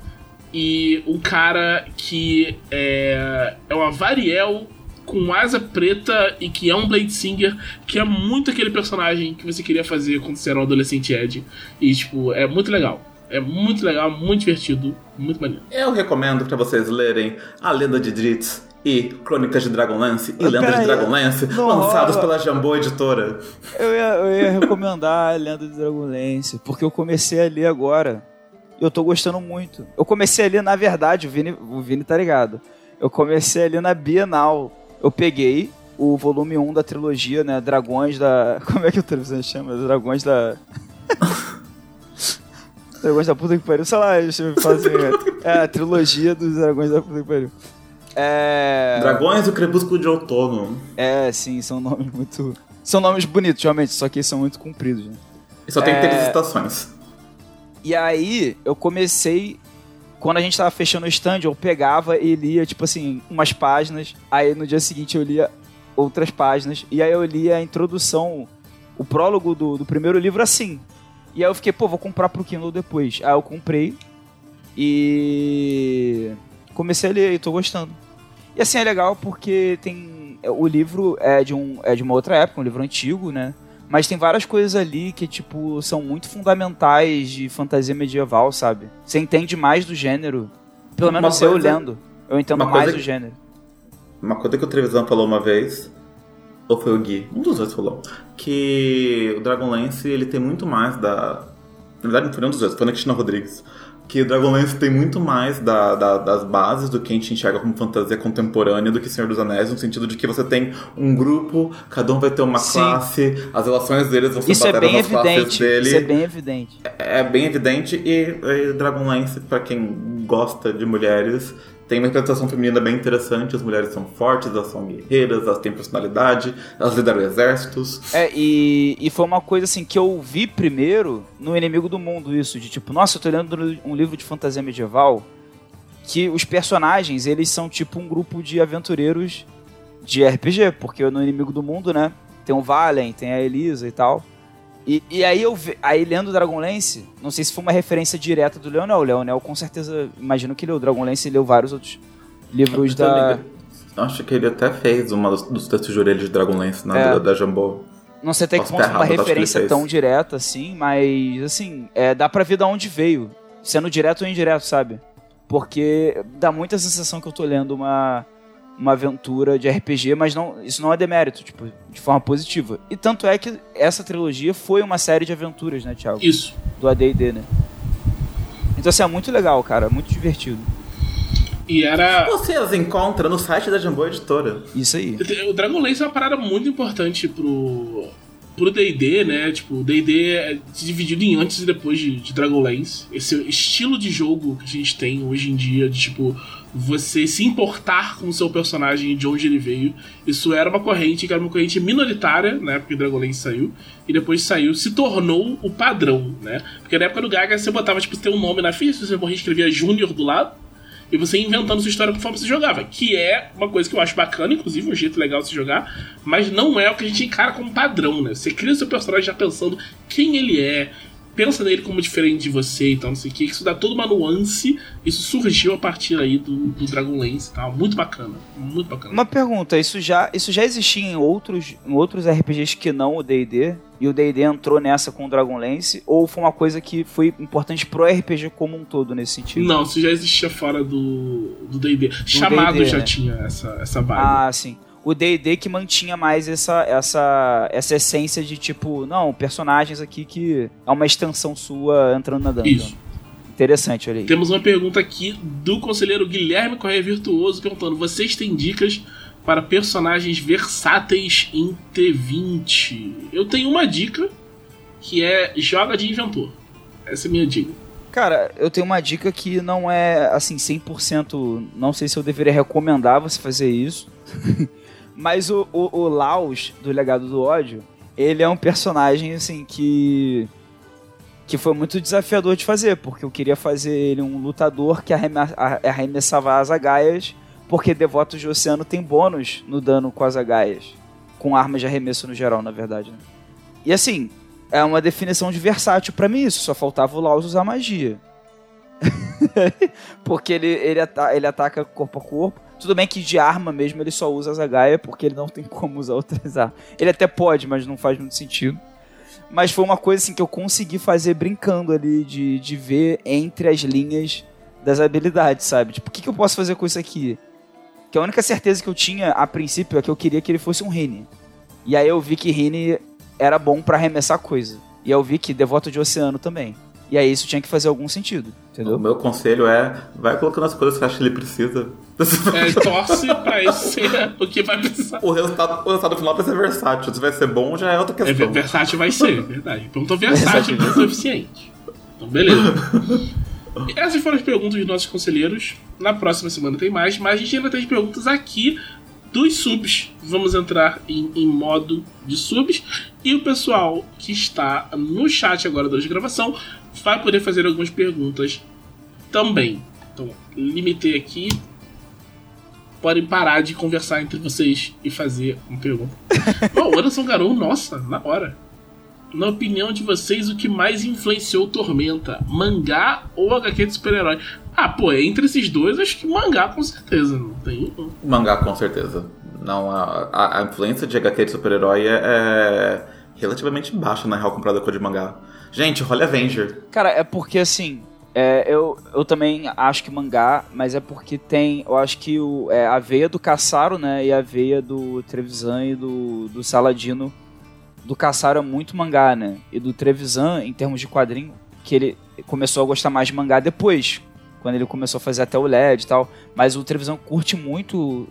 E um cara que é, é uma Variel com asa preta e que é um Blade Singer, que é muito aquele personagem que você queria fazer quando você era um adolescente Ed. E, tipo, é muito legal. É muito legal, muito divertido, muito maneiro. eu recomendo pra vocês lerem A Lenda de Dritz e Crônicas de Dragonlance e Ah, Lendas de. Dragonlance, Não lançados pela Jambô Editora. Eu ia, eu ia recomendar a Lenda de Dragonlance, porque eu comecei a ler agora. Eu tô gostando muito. Eu comecei ali, na verdade, o Vini, o Vini tá ligado. Eu comecei ali na Bienal. Eu peguei o volume 1 da trilogia, né? Dragões da. Como é que o televisão chama? Dragões da. Dragões da puta que pariu. Sei lá, deixa eu. É, é a trilogia dos Dragões da puta que pariu. É. Dragões do Crepúsculo de Outono. É, sim, são nomes muito. São nomes bonitos, realmente, só que são muito compridos, né? E só tem É. três estações. E aí, eu comecei. Quando a gente tava fechando o stand, eu pegava e lia, tipo assim, umas páginas. Aí no dia seguinte eu lia outras páginas. E aí eu lia a introdução, o prólogo do, do primeiro livro assim. E aí eu fiquei, pô, vou comprar pro Kindle depois. Aí eu comprei. E. Comecei a ler e tô gostando. E assim é legal porque tem. O livro é de, um, é de uma outra época, um livro antigo, né? Mas tem várias coisas ali que, tipo, são muito fundamentais de fantasia medieval, sabe? Você entende mais do gênero. Pelo Uma menos eu coisa- lendo. Eu entendo mais coisa do gênero. Uma coisa que o Trevisan falou uma vez, ou foi o Gui, um dos dois falou, que o Dragonlance ele tem muito mais da. Na verdade, não foi nenhum dos dois, foi na Cristina Rodrigues. Que o Dragonlance tem muito mais da- da- das bases do que a gente enxerga como fantasia contemporânea do que Senhor dos Anéis, no sentido de que você tem um grupo, cada um vai ter uma Sim. classe, as relações deles vão ser Isso é bem evidente. dele. Isso é bem evidente. É bem evidente e, e Dragonlance, pra quem gosta de mulheres, tem uma representação feminina bem interessante. As mulheres são fortes, elas são guerreiras, elas têm personalidade, elas lideram exércitos. É, e, e foi uma coisa assim que eu vi primeiro no Inimigo do Mundo, isso, de tipo, nossa, eu tô lendo um livro de fantasia medieval que os personagens, eles são tipo um grupo de aventureiros de RPG, porque no Inimigo do Mundo, né, tem o Valen, tem a Elisa e tal. E, e aí eu ve- aí lendo Dragonlance, não sei se foi uma referência direta do Leonel, o Leonel com certeza, imagino que leu Dragonlance e leu vários outros livros da... Acho que ele até fez uma dos, dos textos de orelha de Dragonlance né, É. da, da Jambô. Não sei até que ponto foi uma referência tão direta assim, mas assim, é, dá pra ver de onde veio. Sendo direto ou indireto, sabe? Porque dá muita sensação que eu tô lendo uma, uma aventura de RPG, mas não, isso não é demérito, tipo, de forma positiva. E tanto é que essa trilogia foi uma série de aventuras, né, Thiago? Isso. Do AD&D, né? Então, assim, é muito legal, cara, muito divertido. E era. Você as encontra no site da Jambô Editora. Isso aí. O Dragonlance é uma parada muito importante pro. Pro DD, né? Tipo, o DD é dividido em antes e depois de, de Dragonlance. Esse estilo de jogo que a gente tem hoje em dia, de tipo, você se importar com o seu personagem de onde ele veio. Isso era uma corrente, que era uma corrente minoritária, na época que Dragonlance saiu, e depois saiu, se tornou o padrão, né? Porque na época do Gaga você botava, tipo, teu nome na ficha, você morrer, escrevia Júnior do lado. E você inventando sua história conforme você jogava. Que é uma coisa que eu acho bacana, inclusive, um jeito legal de se jogar. Mas não é o que a gente encara como padrão, né? Você cria o seu personagem já pensando quem ele é. Pensa nele como diferente de você e tal, não sei o que. Isso dá toda uma nuance. Isso surgiu a partir aí do, do Dragonlance e tal. Muito bacana. Muito bacana. Uma pergunta, isso já, isso já existia em outros, em outros RPGs que não o D&D? E o D&D entrou nessa com o Dragonlance? Ou foi uma coisa que foi importante pro RPG como um todo nesse sentido? Não, isso já existia fora do D&D. Chamado D&D, já né? tinha essa, essa vibe. Ah, sim. O D&D que mantinha mais essa, essa, essa essência de tipo, não, personagens aqui que é uma extensão sua entrando na dungeon. Isso. Interessante, olha aí. Temos uma pergunta aqui do conselheiro Guilherme Correia Virtuoso perguntando: vocês têm dicas para personagens versáteis em T20? Eu tenho uma dica que é joga de inventor. Essa é a minha dica. Cara, eu tenho uma dica que não é, assim, 100%... Não sei se eu deveria recomendar você fazer isso. Mas o, o, o Laos, do Legado do Ódio, ele é um personagem, assim, que... Que foi muito desafiador de fazer, porque eu queria fazer ele um lutador que arremessava as agaias, porque Devotos de Oceano tem bônus no dano com as agaias. Com armas de arremesso no geral, na verdade, né? E assim, é uma definição de versátil pra mim isso, só faltava o Laos usar magia. porque ele, ele, ata- ele ataca corpo a corpo. Tudo bem que de arma mesmo ele só usa a Zagaia, porque ele não tem como usar outras armas. Ele até pode, mas não faz muito sentido. Mas foi uma coisa assim que eu consegui fazer brincando ali, de, de ver entre as linhas das habilidades, sabe? Tipo, o que, que eu posso fazer com isso aqui? Que a única certeza que eu tinha a princípio é que eu queria que ele fosse um Rini. E aí eu vi que Rini era bom pra arremessar coisa. E eu vi que Devoto de Oceano também. E aí isso tinha que fazer algum sentido, O entendeu? meu conselho é, vai colocando as coisas que acha que ele precisa. É, torce pra isso ser o que vai precisar. O resultado, o resultado final vai ser versátil. Se vai ser bom, já é outra É, questão. versátil vai ser, verdade. Perguntou versátil, não suficiente. Então, beleza. Essas foram as perguntas dos nossos conselheiros. Na próxima semana tem mais, mas a gente ainda tem as perguntas aqui dos subs. Vamos entrar em, em modo de subs. E o pessoal que está no chat agora durante a gravação vai poder fazer algumas perguntas também. Então, limitei aqui. Podem parar de conversar entre vocês e fazer uma pergunta. Bom, o Anderson Garou, nossa, na hora. Na opinião de vocês, o que mais influenciou Tormenta? Mangá ou HQ de super-herói? Ah, pô, entre esses dois, acho que mangá com certeza. Não tem. Mangá, com certeza. Não, a, a, a influência de HQ de super-herói é, é relativamente baixa, na real, comparada com a de mangá. Gente, Holy Avenger. Cara, é porque assim. É, eu, eu também acho que mangá, mas é porque tem. Eu acho que o, é, a veia do Caçaro, né? E a veia do Trevisan e do, do Saladino. Do Caçaro é muito mangá, né? E do Trevisan, em termos de quadrinho, que ele começou a gostar mais de mangá depois. Quando ele começou a fazer até o LED e tal. Mas o Trevisan curte muito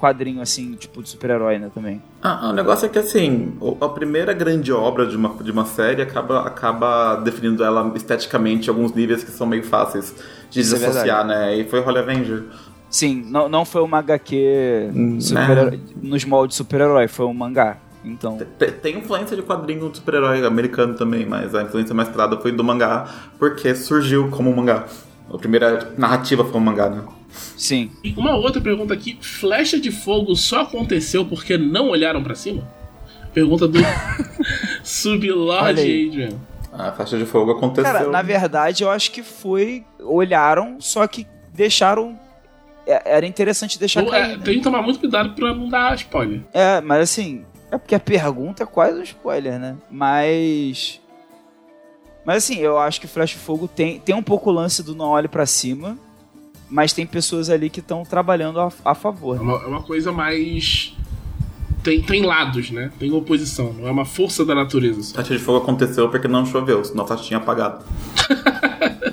quadrinho, assim, tipo, de super-herói, né? Também. Ah, o negócio é que assim, a primeira grande obra de uma, de uma série acaba, acaba definindo ela esteticamente em alguns níveis que são meio fáceis de Isso é desassociar, né? E foi Holy Avenger. Sim, não, não foi uma HQ Hum, super- né? nos moldes de super-herói, foi um mangá. Então. Te- Tem influência de quadrinho de super-herói americano também, mas a influência mais clara foi do mangá, porque surgiu como um mangá. A primeira narrativa foi um mangá, né? Sim. E uma outra pergunta aqui: flecha de fogo só aconteceu porque não olharam pra cima? Pergunta do Sublord. Adrian. A faixa de fogo aconteceu. Cara, na verdade, eu acho que foi. Olharam, só que deixaram. é- Era interessante deixar é, cair. né? tem que tomar muito cuidado pra não dar spoiler. É, mas assim. É porque a pergunta é quase um spoiler, né? Mas. Mas assim, eu acho que Flash Fogo tem, tem um pouco o lance do não olhe pra cima. Mas tem pessoas ali que estão trabalhando a, a favor. É né? uma, é uma coisa mais. Tem, tem lados, né? Tem oposição, não é uma força da natureza. A faixa de fogo aconteceu porque não choveu, senão a faixa tinha apagado.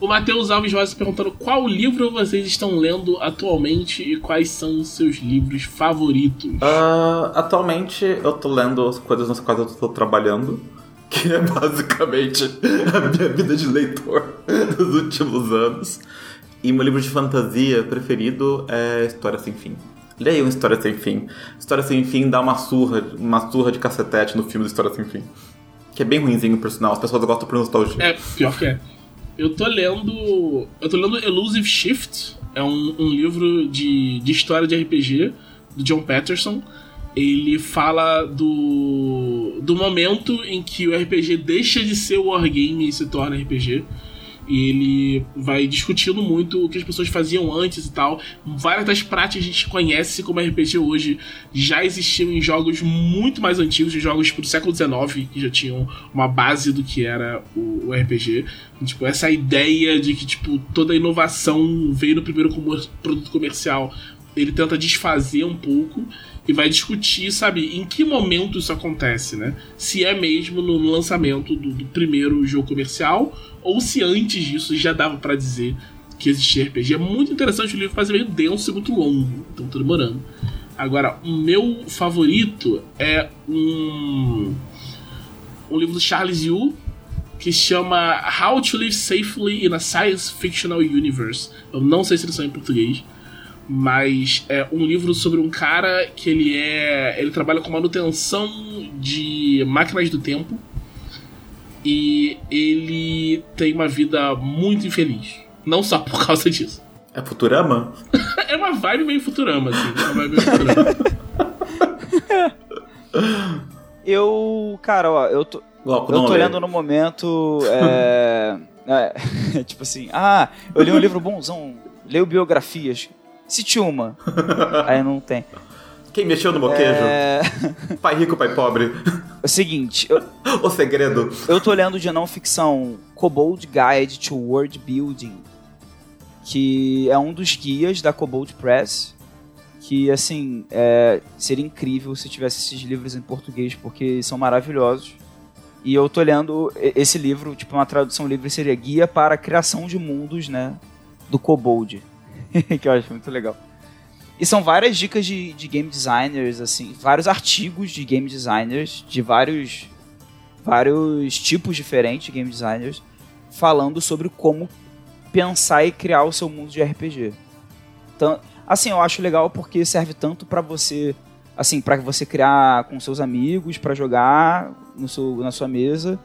O Matheus Alves Rosa perguntando qual livro vocês estão lendo atualmente e quais são os seus livros favoritos. Ah, atualmente eu tô lendo as coisas nas quais eu tô trabalhando, que é basicamente a minha vida de leitor dos últimos anos. E meu livro de fantasia preferido é História Sem Fim. Leiam História Sem Fim. História Sem Fim dá uma surra, uma surra de cacetete no filme de História Sem Fim. Que é bem ruimzinho, por sinal. As pessoas gostam por nostalgia. É, pior que é. Eu tô lendo. Eu tô lendo Elusive Shift. É um, um livro de, de história de RPG do John Patterson. Ele fala do, do momento em que o RPG deixa de ser wargame e se torna RPG. Ele vai discutindo muito o que as pessoas faziam antes e tal. Várias das práticas que a gente conhece como RPG hoje já existiam em jogos muito mais antigos, em jogos tipo, do século XIX, que já tinham uma base do que era o, o RPG. E, tipo, essa ideia de que tipo, toda inovação veio no primeiro produto comercial. Ele tenta desfazer um pouco e vai discutir, sabe, em que momento isso acontece, né? Se é mesmo no lançamento do, do primeiro jogo comercial ou se antes disso já dava pra dizer que existia RPG. É muito interessante o livro, mas meio denso e muito longo, então tô demorando. Agora, o meu favorito é um, um livro do Charles Yu que chama How to Live Safely in a Science Fictional Universe. Eu não sei se ele saiu em português, mas é um livro sobre um cara que ele é, ele trabalha com manutenção de máquinas do tempo e ele tem uma vida muito infeliz, não só por causa disso. É Futurama? É uma vibe meio Futurama, assim. Uma vibe meio Futurama. Eu, cara, ó, eu tô, Glauco, eu não tô lê. lendo no momento. É, é, tipo assim, ah, eu li um livro bonzão, leio biografias. Cite uma. Aí não tem. Quem mexeu no moquejo? É, Pai rico, pai pobre. é o seguinte, eu, o segredo. eu tô lendo de não ficção Kobold Guide to World Building, que é um dos guias da Kobold Press. Que, assim, é, seria incrível se tivesse esses livros em português, porque são maravilhosos. E eu tô lendo esse livro, tipo, uma tradução livre seria Guia para a Criação de Mundos, né? Do Kobold. que eu acho muito legal. E são várias dicas de, de game designers, assim, vários artigos de game designers, de vários, vários tipos diferentes de game designers, falando sobre como pensar e criar o seu mundo de RPG. Então, assim, eu acho legal porque serve tanto para você, assim, para você criar com seus amigos, para jogar no seu, na sua mesa,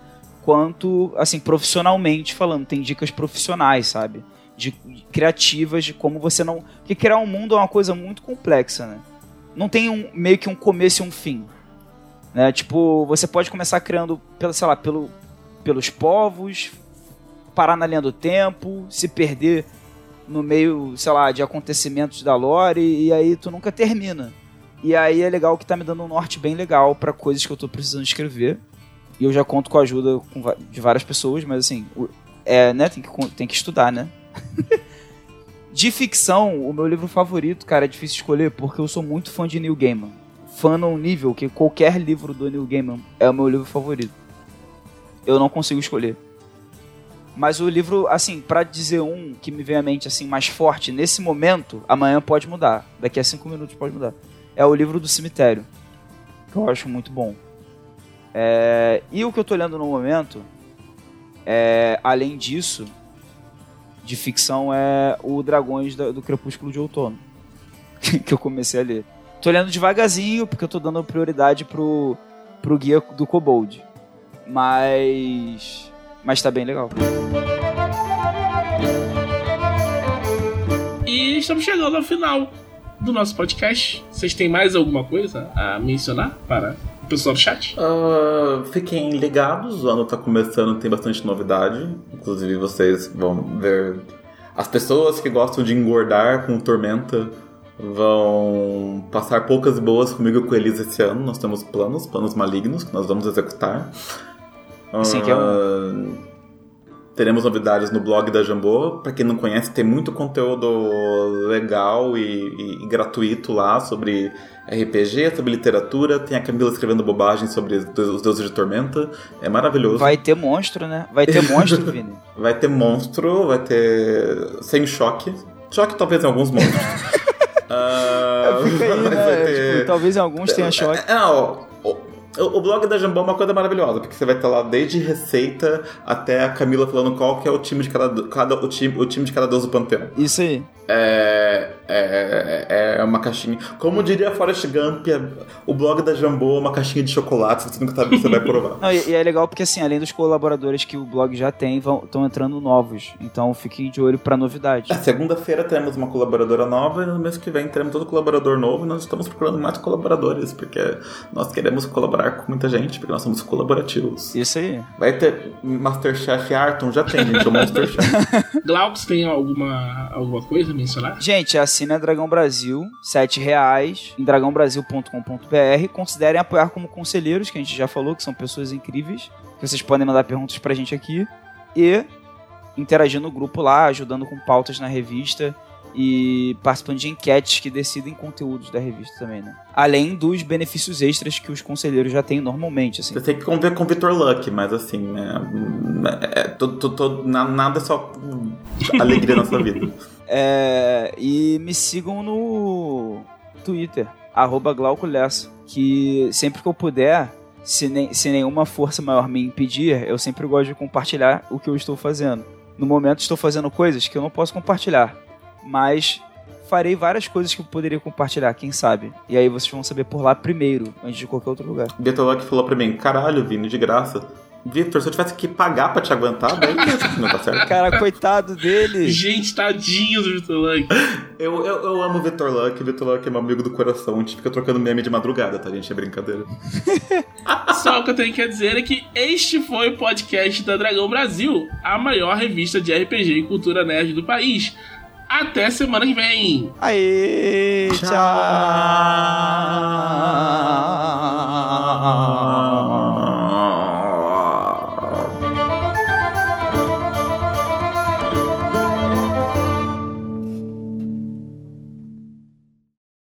quanto, assim, profissionalmente falando. Tem dicas profissionais, sabe? De criativas de como você não. Porque criar um mundo é uma coisa muito complexa, né? Não tem um, meio que um começo e um fim. Né? Tipo, você pode começar criando, pelo, sei lá, pelo, pelos povos, parar na linha do tempo, se perder no meio, sei lá, de acontecimentos da lore, e, e aí tu nunca termina. E aí é legal que tá me dando um norte bem legal para coisas que eu tô precisando escrever. E eu já conto com a ajuda de várias pessoas, mas assim, é, né, tem que, tem que estudar, né? de ficção, o meu livro favorito, cara, é difícil escolher porque eu sou muito fã de Neil Gaiman. Fã num nível que qualquer livro do Neil Gaiman é o meu livro favorito. Eu não consigo escolher. Mas o livro, assim, para dizer um que me vem à mente assim mais forte nesse momento, amanhã pode mudar. Daqui a cinco minutos pode mudar. É o livro do cemitério. Que eu acho muito bom. É... E o que eu tô lendo no momento, é... além disso, de ficção é o Dragões do, Crepúsculo de Outono, que eu comecei a ler. Tô lendo devagarzinho, porque eu tô dando prioridade pro, pro guia do Kobold. Mas. Mas tá bem legal. E estamos chegando ao final do nosso podcast. Vocês têm mais alguma coisa a mencionar para pessoal do chat? Uh, fiquem ligados, o ano tá começando, tem bastante novidade. Inclusive vocês vão ver as pessoas que gostam de engordar com Tormenta vão passar poucas e boas comigo e com eles esse ano. Nós temos planos, planos malignos que nós vamos executar. Assim que é um... Teremos novidades no blog da Jambô. Para quem não conhece, tem muito conteúdo legal e, e, e, gratuito lá sobre RPG, sobre literatura. Tem a Camila escrevendo bobagem sobre os deuses de Tormenta. É maravilhoso. Vai ter monstro, né? Vai ter monstro, Vini. vai ter monstro, vai ter. sem choque. Choque talvez em alguns monstros. uh... Fica aí, né? Ter... Tipo, talvez em alguns tenha choque. É, não, o, blog da Jambô é uma coisa maravilhosa, porque você vai ter lá desde receita até a Camila falando qual que é o time de cada, cada o, time, o time de cada deus do panteão. Isso aí. É, é, é, é uma caixinha. Como diria Forrest Gump, é, o blog da Jambô é uma caixinha de chocolate, você nunca sabe o que você vai provar. Não, e, e, é legal porque, assim, além dos colaboradores que o blog já tem, estão entrando novos. Então fiquem de olho para novidades. É, segunda-feira temos uma colaboradora nova e no mês que vem teremos todo colaborador novo. E nós estamos procurando mais colaboradores, porque nós queremos colaborar com muita gente, porque nós somos colaborativos. Isso aí. Vai ter Masterchef Arton? Já tem, gente, o Masterchef. Glaucus tem alguma, alguma coisa a mencionar? Gente, assina Dragão Brasil, R$ reais em dragãobrasil.com.br. Considerem apoiar como conselheiros, que a gente já falou, que são pessoas incríveis, que vocês podem mandar perguntas pra gente aqui. E interagir no grupo lá, ajudando com pautas na revista e participando de enquetes que decidem conteúdos da revista também, né? Além dos benefícios extras que os conselheiros já têm normalmente, assim. Você tem que conviver com o Victor Luck, mas assim, né? É, tô, tô, tô, nada é só alegria na sua vida. É, e me sigam no Twitter, arroba Glauco que sempre que eu puder, se, nem, se nenhuma força maior me impedir, eu sempre gosto de compartilhar o que eu estou fazendo. No momento estou fazendo coisas que eu não posso compartilhar, mas farei várias coisas que eu poderia compartilhar, quem sabe. E aí vocês vão saber por lá primeiro, antes de qualquer outro lugar. Beto Luck falou pra mim, caralho, Vini, de graça. Victor, se eu tivesse que pagar pra te aguentar, daí não tá certo. Cara, coitado dele. Gente, tadinho do Victor Luck. Eu, eu, eu amo o Victor Luck, o Victor Luck é meu amigo do coração. A gente fica trocando meme de madrugada, tá, gente? É brincadeira. Só o que eu tenho que dizer é que este foi o podcast da Dragão Brasil, a maior revista de RPG e cultura nerd do país. Até semana que vem. Aê, tchau. tchau.